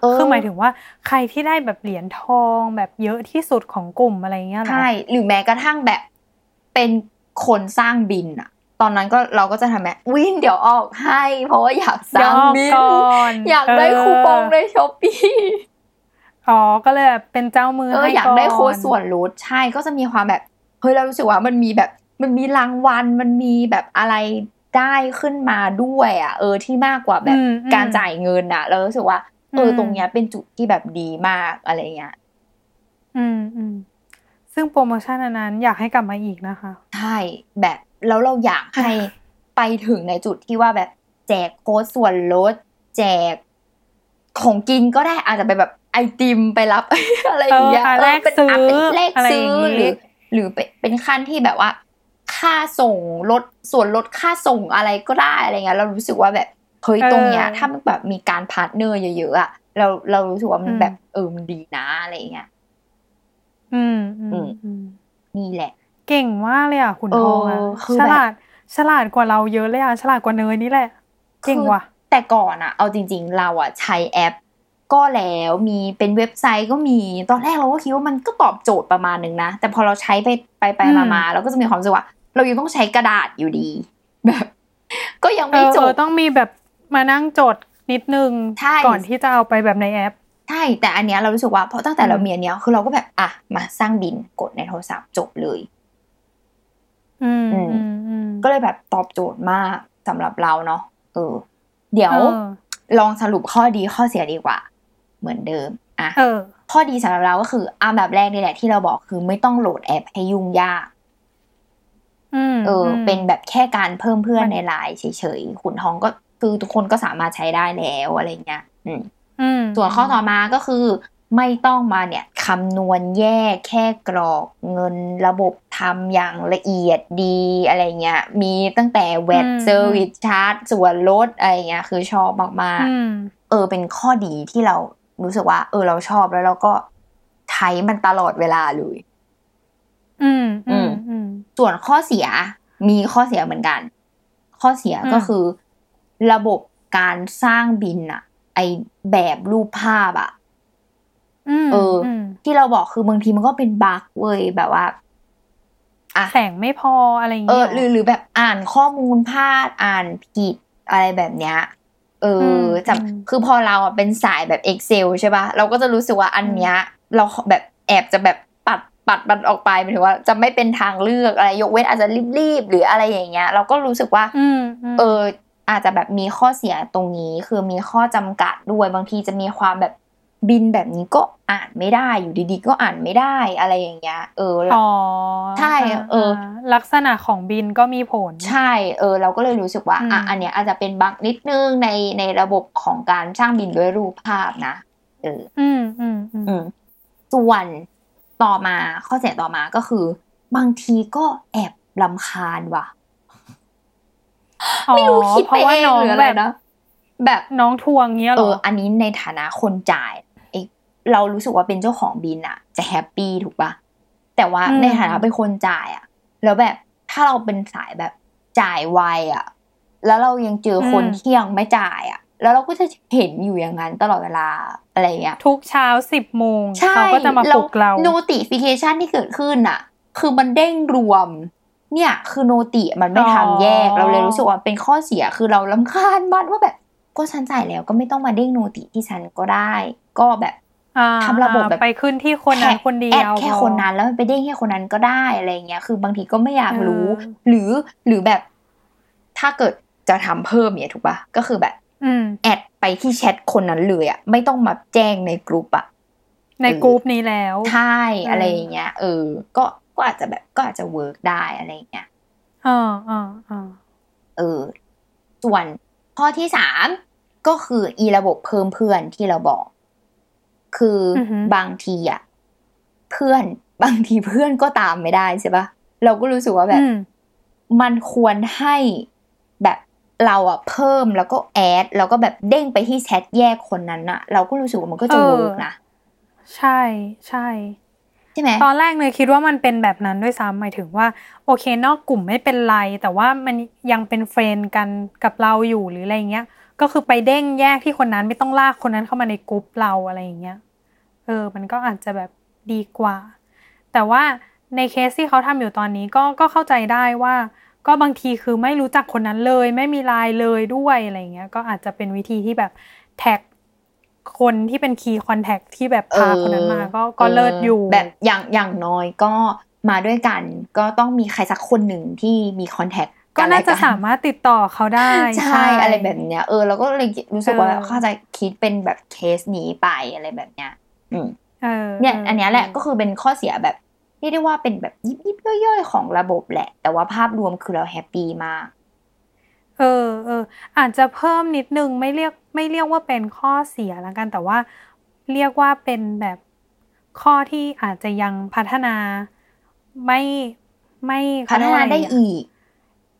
เออคือหมายถึงว่าใครที่ได้แบบเหรียญทองแบบเยอะที่สุดของกลุ่มอะไรเงี้ยเหรอใช่ หรือแม้กระทั่งแบบเป็นคนสร้างบินอะ ตอนนั้นก็เราก็จะทำแบบวินเดี๋ยวออกให้ เพราะว่าอยากสเดี๋ยร้าวงออกบินก่อนอยากได้คูปองในช้อปปี้อ๋อก็เลยแบบเป็นเจ้ามือเออให้อยากก่อนได้โค้ดส่วนลดใช่ก็จะมีความแบบเฮ้ยเรารู้สึกว่ามันมีแบบมันมีรางวัลมันมีแบบอะไรได้ขึ้นมาด้วยอะ เออที่มากกว่าแบบอืมอืมการจ่ายเงินอะ เรารู้สึกว่าเอออมตรงเนี้ยเป็นจุดที่แบบดีมากอะไรเงี้ยอืมอืมซึ่งโปรโมชั่นอันนั้นอยากให้กลับมาอีกนะคะ ใช่แบบ แล้วเราอยากให้ไปถึงในจุดที่ว่าแบบแจกโค้ดส่วนลด แจกของกินก็ได้อาจจะไปแบบไอติมไปรับอะไรอย่างเงี้ยเอออะเออแลกเป็นซื้ออะเป็นแลกอะไรซื้ออย่างงี้หรือ หรือเป็นเป็นขั้นที่แบบว่า ค่าส่งลดส่วนลดค่าส่งอะไรก็ได้อะไรเงี้ยเรารู้สึกว่าแบบเฮ้ยตรงเนี้ยถ้ามันแบบมีการ partner เยอะๆอะเราเรารู้สึกว่ามันแบบเออมันดีนะอะไรเงี้ยอืมอือืมมอืมนี่แหละ เก่งมากเลยอะขุนทองอะเออคือฉแบบลาดฉลาดกว่าเราเยอะเลยอะฉลาดกว่าเนยนี่แหละ เก่งว่ะคือแต่ก่อนอะเอาจริง ๆ เราอะใช้แอป ก็แล้วมีเป็นเว็บไซต์ก็มีตอนแรกเราก็คิดว่ามันก็ตอบโจทย์ประมาณนึงนะ แต่พอเราใช้ไปไปไปอืมมามาเราก็จะมีความรู้สึกว่า เรายังต้องใช้กระดาษอยู่ดีแบบ ก็ยังเอไม่อจเอบอต้องมีแบบมานั่งจดนิดนึงใช่ก่อนที่จะเอาไปแบบในแอปใช่แต่อันเนี้ยเรารู้สึกว่าเพราะตั้งแต่อืมเรามีอันเนี้ยคือเราก็แบบอะมาสร้างบินกดในโทรศัพท์จบเลยอืมอืมอืมอืม ก็เลยแบบตอบโจทย์มากสำหรับเราเนาะเออ เดี๋ยวเออลองสรุปข้อดีข้อเสียดีกว่า เหมือนเดิมอะเออข้อดีสำหรับเราก็คืออันดับแรกนี่แหละที่เราบอกคือไม่ต้องโหลดแอปให้ยุ่งยากอืมเอออมเป็นแบบแค่การเพิ่มเพื่อนมันในไลน์เฉยๆขุนทองก็คือทุกคนก็สามารถใช้ได้แล้วอะไรเงี้ย อืมอืมส่วนข้อต่อมาก็คือ ไม่ต้องมาเนี่ยคำนวณแยกแค่กรอกเงินระบบทำอย่างละเอียดดีอะไรเงี้ยมีตั้งแต่ VAT service charge ส่วนลดอะไรเงี้ยคือชอบมากอืมๆเออเป็นข้อดีที่เรารู้สึกว่า เออเราชอบแล้วเราก็ใช้มันตลอดเวลาเลย อืมอือืมมอืมส่วนข้อเสียมีข้อเสียเหมือนกัน ข้อเสียก็อืมคือ ระบบการสร้างบินอะไอแบบรูปภาพอะอืม เอออมที่เราบอกคือบางทีมันก็เป็นบั๊กเว้ยแบบว่าอะแสงไม่พออะไรอย่างเอเงี้อยหรือหรือแบบอ่านข้อมูลพลาดอ่านผิดอะไรแบบเนี้ยเอออมจำคือพอเราอะเป็นสายแบบ Excel ใช่ปะเราก็จะรู้สึกว่าอันเนี้ย เราแบบแอบจะแบบปัดปัดมันออกไปหมายถึงว่าจะไม่เป็นทางเลือกอะไรยกเว้นอาจจะรีบๆหรืออะไรอย่างเงี้ย เราก็รู้สึกว่าอืมมเอออาจจะแบบมีข้อเสียตรงนี้ คือมีข้อจำกัดด้วยบางทีจะมีความแบบ บินแบบนี้ก็อ่านไม่ได้อยู่ดีๆ ก็อ่านไม่ได้อะไรอย่างเงี้ยเออแล้วอ๋อใช่เออ ลักษณะของบินก็มีผล ใช่เออ เราก็เลยรู้สึกว่าอะอืมอันเนี้ยอาจจะเป็นบั๊กนิดนึงในในระบบของการสร้างบินด้วยรูปภาพนะเอออืมอืมอืมอืมส่วนต่อมาข้อเสียต่อมาก็คือ บางทีก็แอบลำคาญว่ะไม่รู้คิดเพไปราะว่าเองน้องหรืออะไรแบบนะแบบน้องทวงเงี้ยเหเอรอออันนี้ในฐานะคนจ่าย เอยเรารู้สึกว่าเป็นเจ้าของบิลอะจะ happy ถูกปะแต่ว่าอืมในฐานะเป็นคนจ่ายอะแล้วแบบถ้าเราเป็นสายแบบจ่ายไวอะแล้วเรายังเจอคนที่ยังไม่จ่ายอะแล้วเราก็จะเห็นอยู่อย่างนั้นตลอดเวลาอะไรอย่างเงี้ยทุกเช้าสิบโมงใช่เขาก็จะมาปลุกเรา notification ที่เกิดขึ้นอะคือมันเด้งรวม เนี่ย คือ noti มันไม่ทำแยกอ๋อเราเลยรู้สึกว่าเป็นข้อเสียคือเรารำคาญมันว่าแบบก็ฉันจ่ายแล้วก็ไม่ต้องมาเด้ง noti ที่ฉันก็ได้ ก็แบบ อ่าทำระบบแบบไปขึ้นที่คนนั้นคนเดียว add แค่คนนั้นแล้วมันไปเด้งแค่คนนั้นก็ได้อะไรเงี้ย คือบางทีก็ไม่อยากรู้เออหรือหรือแบบถ้าเกิดจะทำเพิ่มเนี่ยถูกปะก็คือแบบอืม add ไปที่แชทคนนั้นเลยอะไม่ต้องมาแจ้งในกลุ่มอะในกรุ๊ปนี้แล้วใช่เออออะไรอย่างเงี้ยเออ ก็ก็อาจจะแบบก็อาจจะ work ได้อะไรอย่างเงี้ยอ่าอ่าอ่าเออ ส่วนข้อที่สามก็คืออีระบบเพิ่มเพื่อนที่เราบอก คือออฮึบางทีอะเพื่อนบางทีเพื่อนก็ตามไม่ได้ใช่ปะเราก็รู้สึกว่าแบบอืมมันควรให้แบบเราอะเพิ่มแล้วก็แอดแล้วก็แบบเด้งไปที่แชทแยกคนนั้นอะเราก็รู้สึกว่ามันก็จะเออเวิร์กนะใช่ใช่ใช่ไหมตอนแรกเลยคิดว่ามันเป็นแบบนั้นด้วยซ้ำหมายถึงว่า โอเคนอกกลุ่มไม่เป็นไร แต่ว่ามันยังเป็น friend กันกับเราอยู่หรืออะไรเงี้ย ก็คือไปเด้งแยกที่คนนั้นไม่ต้องลากคนนั้นเข้ามาในกลุ่มเราอะไรอย่างเงี้ย เออมันก็อาจจะแบบดีกว่า แต่ว่าในเคสที่เขาทำอยู่ตอนนี้ก็ก็เข้าใจได้ว่า ก็บางทีคือไม่รู้จักคนนั้นเลย ไม่มีไลน์เลยด้วยอะไรเงี้ยก็อาจจะเป็นวิธีที่แบบ tagคนที่เป็น key contactที่แบบพาคนนั้นมาก็ก็เลิศอยู่แบบอย่างอย่างน้อยก็มาด้วยกัน ก็ต้องมีใครสักคนหนึ่งที่มี contact ก็น่าจะสามารถติดต่อเขาได้ใช่อะไรแบบเนี้ยเออเราก็เลยรู้สึกว่าเออเข้าใจคิดเป็นแบบเคสนี้ไปอะไรแบบเนี้ยอืม เออเนี่ยอออันเนี้ยแหละก็คือเป็นข้อเสียแบบเรียกได้ว่าเป็นแบบยิบยิบย่อยๆของระบบแหละ แต่ว่าภาพรวมคือเรา happy มาก เออเอออาจจะเพิ่มนิดนึงไม่เรียกไม่เรียกว่าเป็นข้อเสียแล้วกันแต่ว่าเรียกว่าเป็นแบบข้อที่อาจจะยังพัฒนาไม่ไม่พัฒนาได้เขเรียกว่ะรอะอีก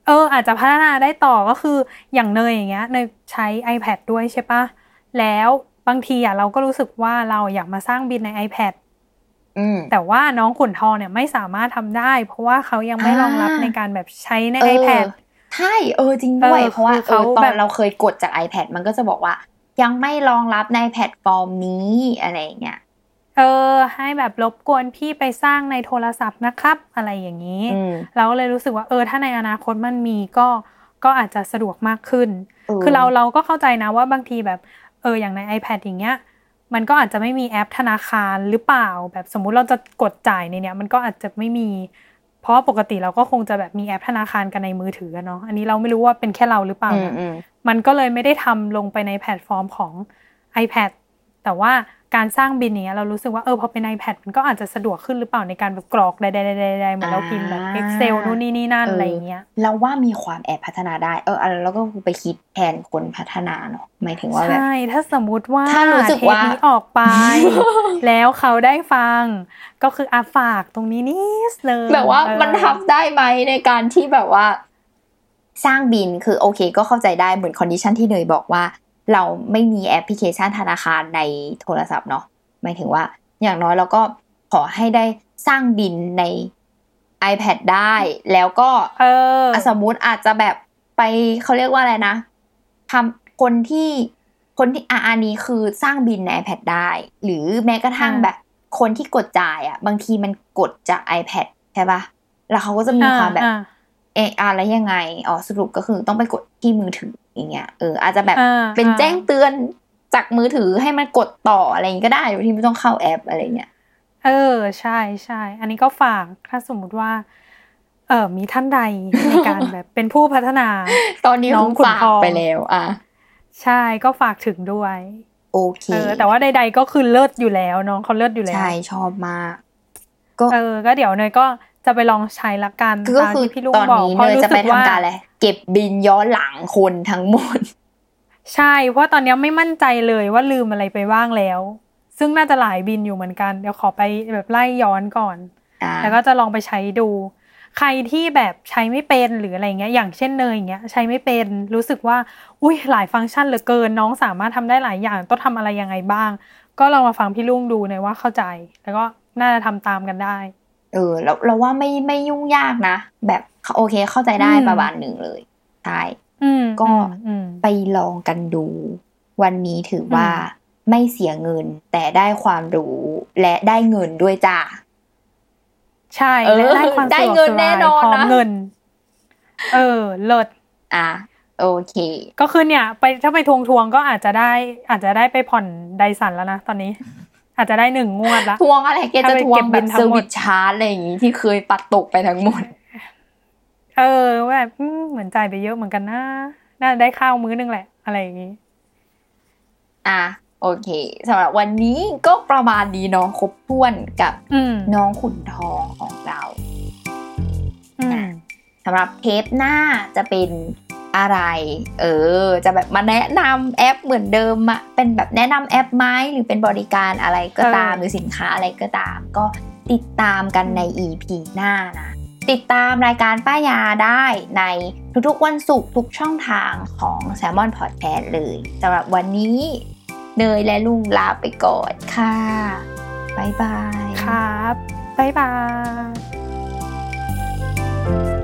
เออ อาจจะพัฒนาได้ต่อก็คืออย่างเนยอย่างเงี้ยเนยใช้ iPad ด้วยใช่ปะแล้ว บางทีอะเราก็รู้สึกว่าเราอยากมาสร้างบินใน iPad อืมแต่ว่าน้องขุนทองเนี่ยไม่สามารถทำได้ เพราะว่าเขายังไม่อ่ารองรับในการแบบใช้ในเออ iPad ใช่เออจริงด้วยเออเพราะว่าคือเอเขาเออตอนแบบเราเคยกดจาก iPad มันก็จะบอกว่า ยังไม่รองรับในแพลตฟอร์มนี้อะไรอย่างเงี้ยเออให้แบบรบกวนพี่ไปสร้างในโทรศัพท์ัพท์นะครับ อะไรอย่างนี้อืมเราก็เลยรู้สึกว่าเออถ้าในอนาคตมันมีก็ก็อาจจะสะดวกมากขึ้นเออคือเราเราก็เข้าใจนะว่าบางทีแบบเอออย่างใน iPad อย่างเงี้ยมันก็อาจจะไม่มีแอปธนาคารหรือเปล่า แบบสมมุติเราจะกดจ่ายในเนี้ยมันก็อาจจะไม่มี เพราะว่าปกติเราก็คงจะแบบมีแอปธนาคารกันในมือถืออะเนาะอันนี้เราไม่รู้ว่าเป็นแค่เราหรือเปล่าอืมนะอืมมันก็เลยไม่ได้ทำลงไปในแพลตฟอร์มของ iPad แต่ว่า การสร้างบินเนี้ยเรารู้สึกว่าเออพอเป็น iPad มันก็อาจจะสะดวกขึ้นหรือเปล่าในการแบบกรอกใดๆๆๆเหมือนเราพิมพ์แบบ Excel นู่นนี่นี่นั่นอะไรอย่างเงี้ยเราว่ามีความแอบพัฒนาได้เอออะไรแล้วก็ไปคิดแทนคนพัฒนาเนาะหมายถึงว่าแบบใช่ถ้าสมมุติว่าถ้ารู้สึกว่าเทปนี้ออกไป แล้วเขาได้ฟัง ก็คืออาฝากตรงนี้นิดนึงแบบว่าเออมันทำได้ไหมในการที่แบบว่าสร้างบิลคือโอเค ก็เข้าใจได้เหมือน condition ที่เนยบอกว่า เราไม่มีแอปพลิเคชันธนาคารในโทรศัพท์เนาะหมายถึงว่าอย่างน้อยเราก็ขอให้ได้สร้างบิลใน iPad ได้แล้วก็เอออะสมมุติอาจจะแบบไปเขาเรียกว่าอะไรนะทำคนที่คนที่อะอันนี้คือสร้างบินใน iPad ได้ หรือแม้กระทั่งอ่าแบบ คนที่กดจ่ายอะ บางทีมันกดจาก iPad ใช่ปะแล้วเขาก็จะมีความแบบอ่าเอออะไรยังไงอ๋อสรุปก็คือต้องไปกดที่มือถือ อย่างเงี้ยเอออาจจะแบบอ่าเป็นอ่าแจ้งเตือนจากมือถือให้มันกดต่ออะไรอย่างงี้ก็ได้โดยที่ไม่ต้องเข้าแอปอะไรเงี้ยเออใช่ใช่อันนี้ก็ฝากถ้าสมมุติว่า เออมีท่านใดในการแบบเป็นผู้พัฒนา ตอนนี้น้องคือขุนฝากทองไปแล้ว อะใช่ก็ฝากถึงด้วยโอเคเออแต่ว่าใด ๆ ก็คือเลิศอยู่แล้วน้องเขาเลิศอยู่แล้วใช่ชอบมากก็เออ ก็เดี๋ยวเนยก็จะไปลองใช้ละกันก็ตามคือที่พี่ลุงตอนบอกนี้เพราะเนยรู้จะสึไปกว่าทำการอะไร เก็บบินย้อนหลังคนทั้งหมด ใช่เพราะตอนนี้ไม่มั่นใจเลยว่าลืมอะไรไปบ้างแล้ว ซึ่งน่าจะหลายบินอยู่เหมือนกัน เดี๋ยวขอไปแบบไล่ย้อนก่อนอ่าแล้วก็จะลองไปใช้ดู ใครที่แบบใช้ไม่เป็นหรืออะไรเงี้ย อย่างเช่นเนยอย่างเงี้ย ใช้ไม่เป็น รู้สึกว่า อุ้ยหลายฟังก์ชันเหลือเกิน น้องสามารถทำได้หลายอย่าง ต้องทำอะไรยังไงบ้าง ก็ลองมาฟังพี่ลุงดูหน่อยว่าเข้าใจ แล้วก็น่าจะทำตามกันได้ เออเราเราว่าไม่ไม่ยุ่งยากนะ แบบโอเคเข้าใจได้อืมประมาณหนึ่งเลยใช่อืมก็อืมไปลองกันดู วันนี้ถือว่าอืมไม่เสียเงิน แต่ได้ความรู้และได้เงินด้วยจ้าใช่เออและได้ความสะได้ดวกเงินสแน่บายนอนพร้อมนะเงิน เออเลิศอะโอเค ก็คือเนี่ย ไปถ้าไปทวงทวงๆก็อาจจะได้ อาจจะได้ไปผ่อนไดสันแล้วนะตอนนี้ อาจจะได้หนึ่งงวดละทวงอะไรแกจะถ้าไปทวเก็งบแบบิบนทั้เซองร์หมวิดสชาร์จอะไรอย่างงี้ที่เคยปัดตกไปทั้งหมด เออแบบอืมเหมือนจ่ายไปเยอะเหมือนกันนะน่าจะได้ข้าวมื้อนึงแหละ อะไรอย่างงี้ อะโอเคสำหรับวันนี้ก็ประมาณนี้เนาะครบถ้วนกับอืมน้องขุนทองของเราอืมสำหรับเทปหน้าจะเป็น อะไร เออ จะแบบมาแนะนำแอปเหมือนเดิมอะเป็นแบบแนะนำแอปไหมหรือเป็นบริการอะไรก็ตามเออหรือสินค้าอะไรก็ตาม ก็ติดตามกันใน EP หน้านะติดตามรายการป้ายาได้ในทุกๆวันศุกร์ทุกช่องทางของ Salmon Podcast เลยสำหรับวันนี้เนยและลุงลาไปก่อนค่ะบ๊ายบาย ครับบ๊ายบาย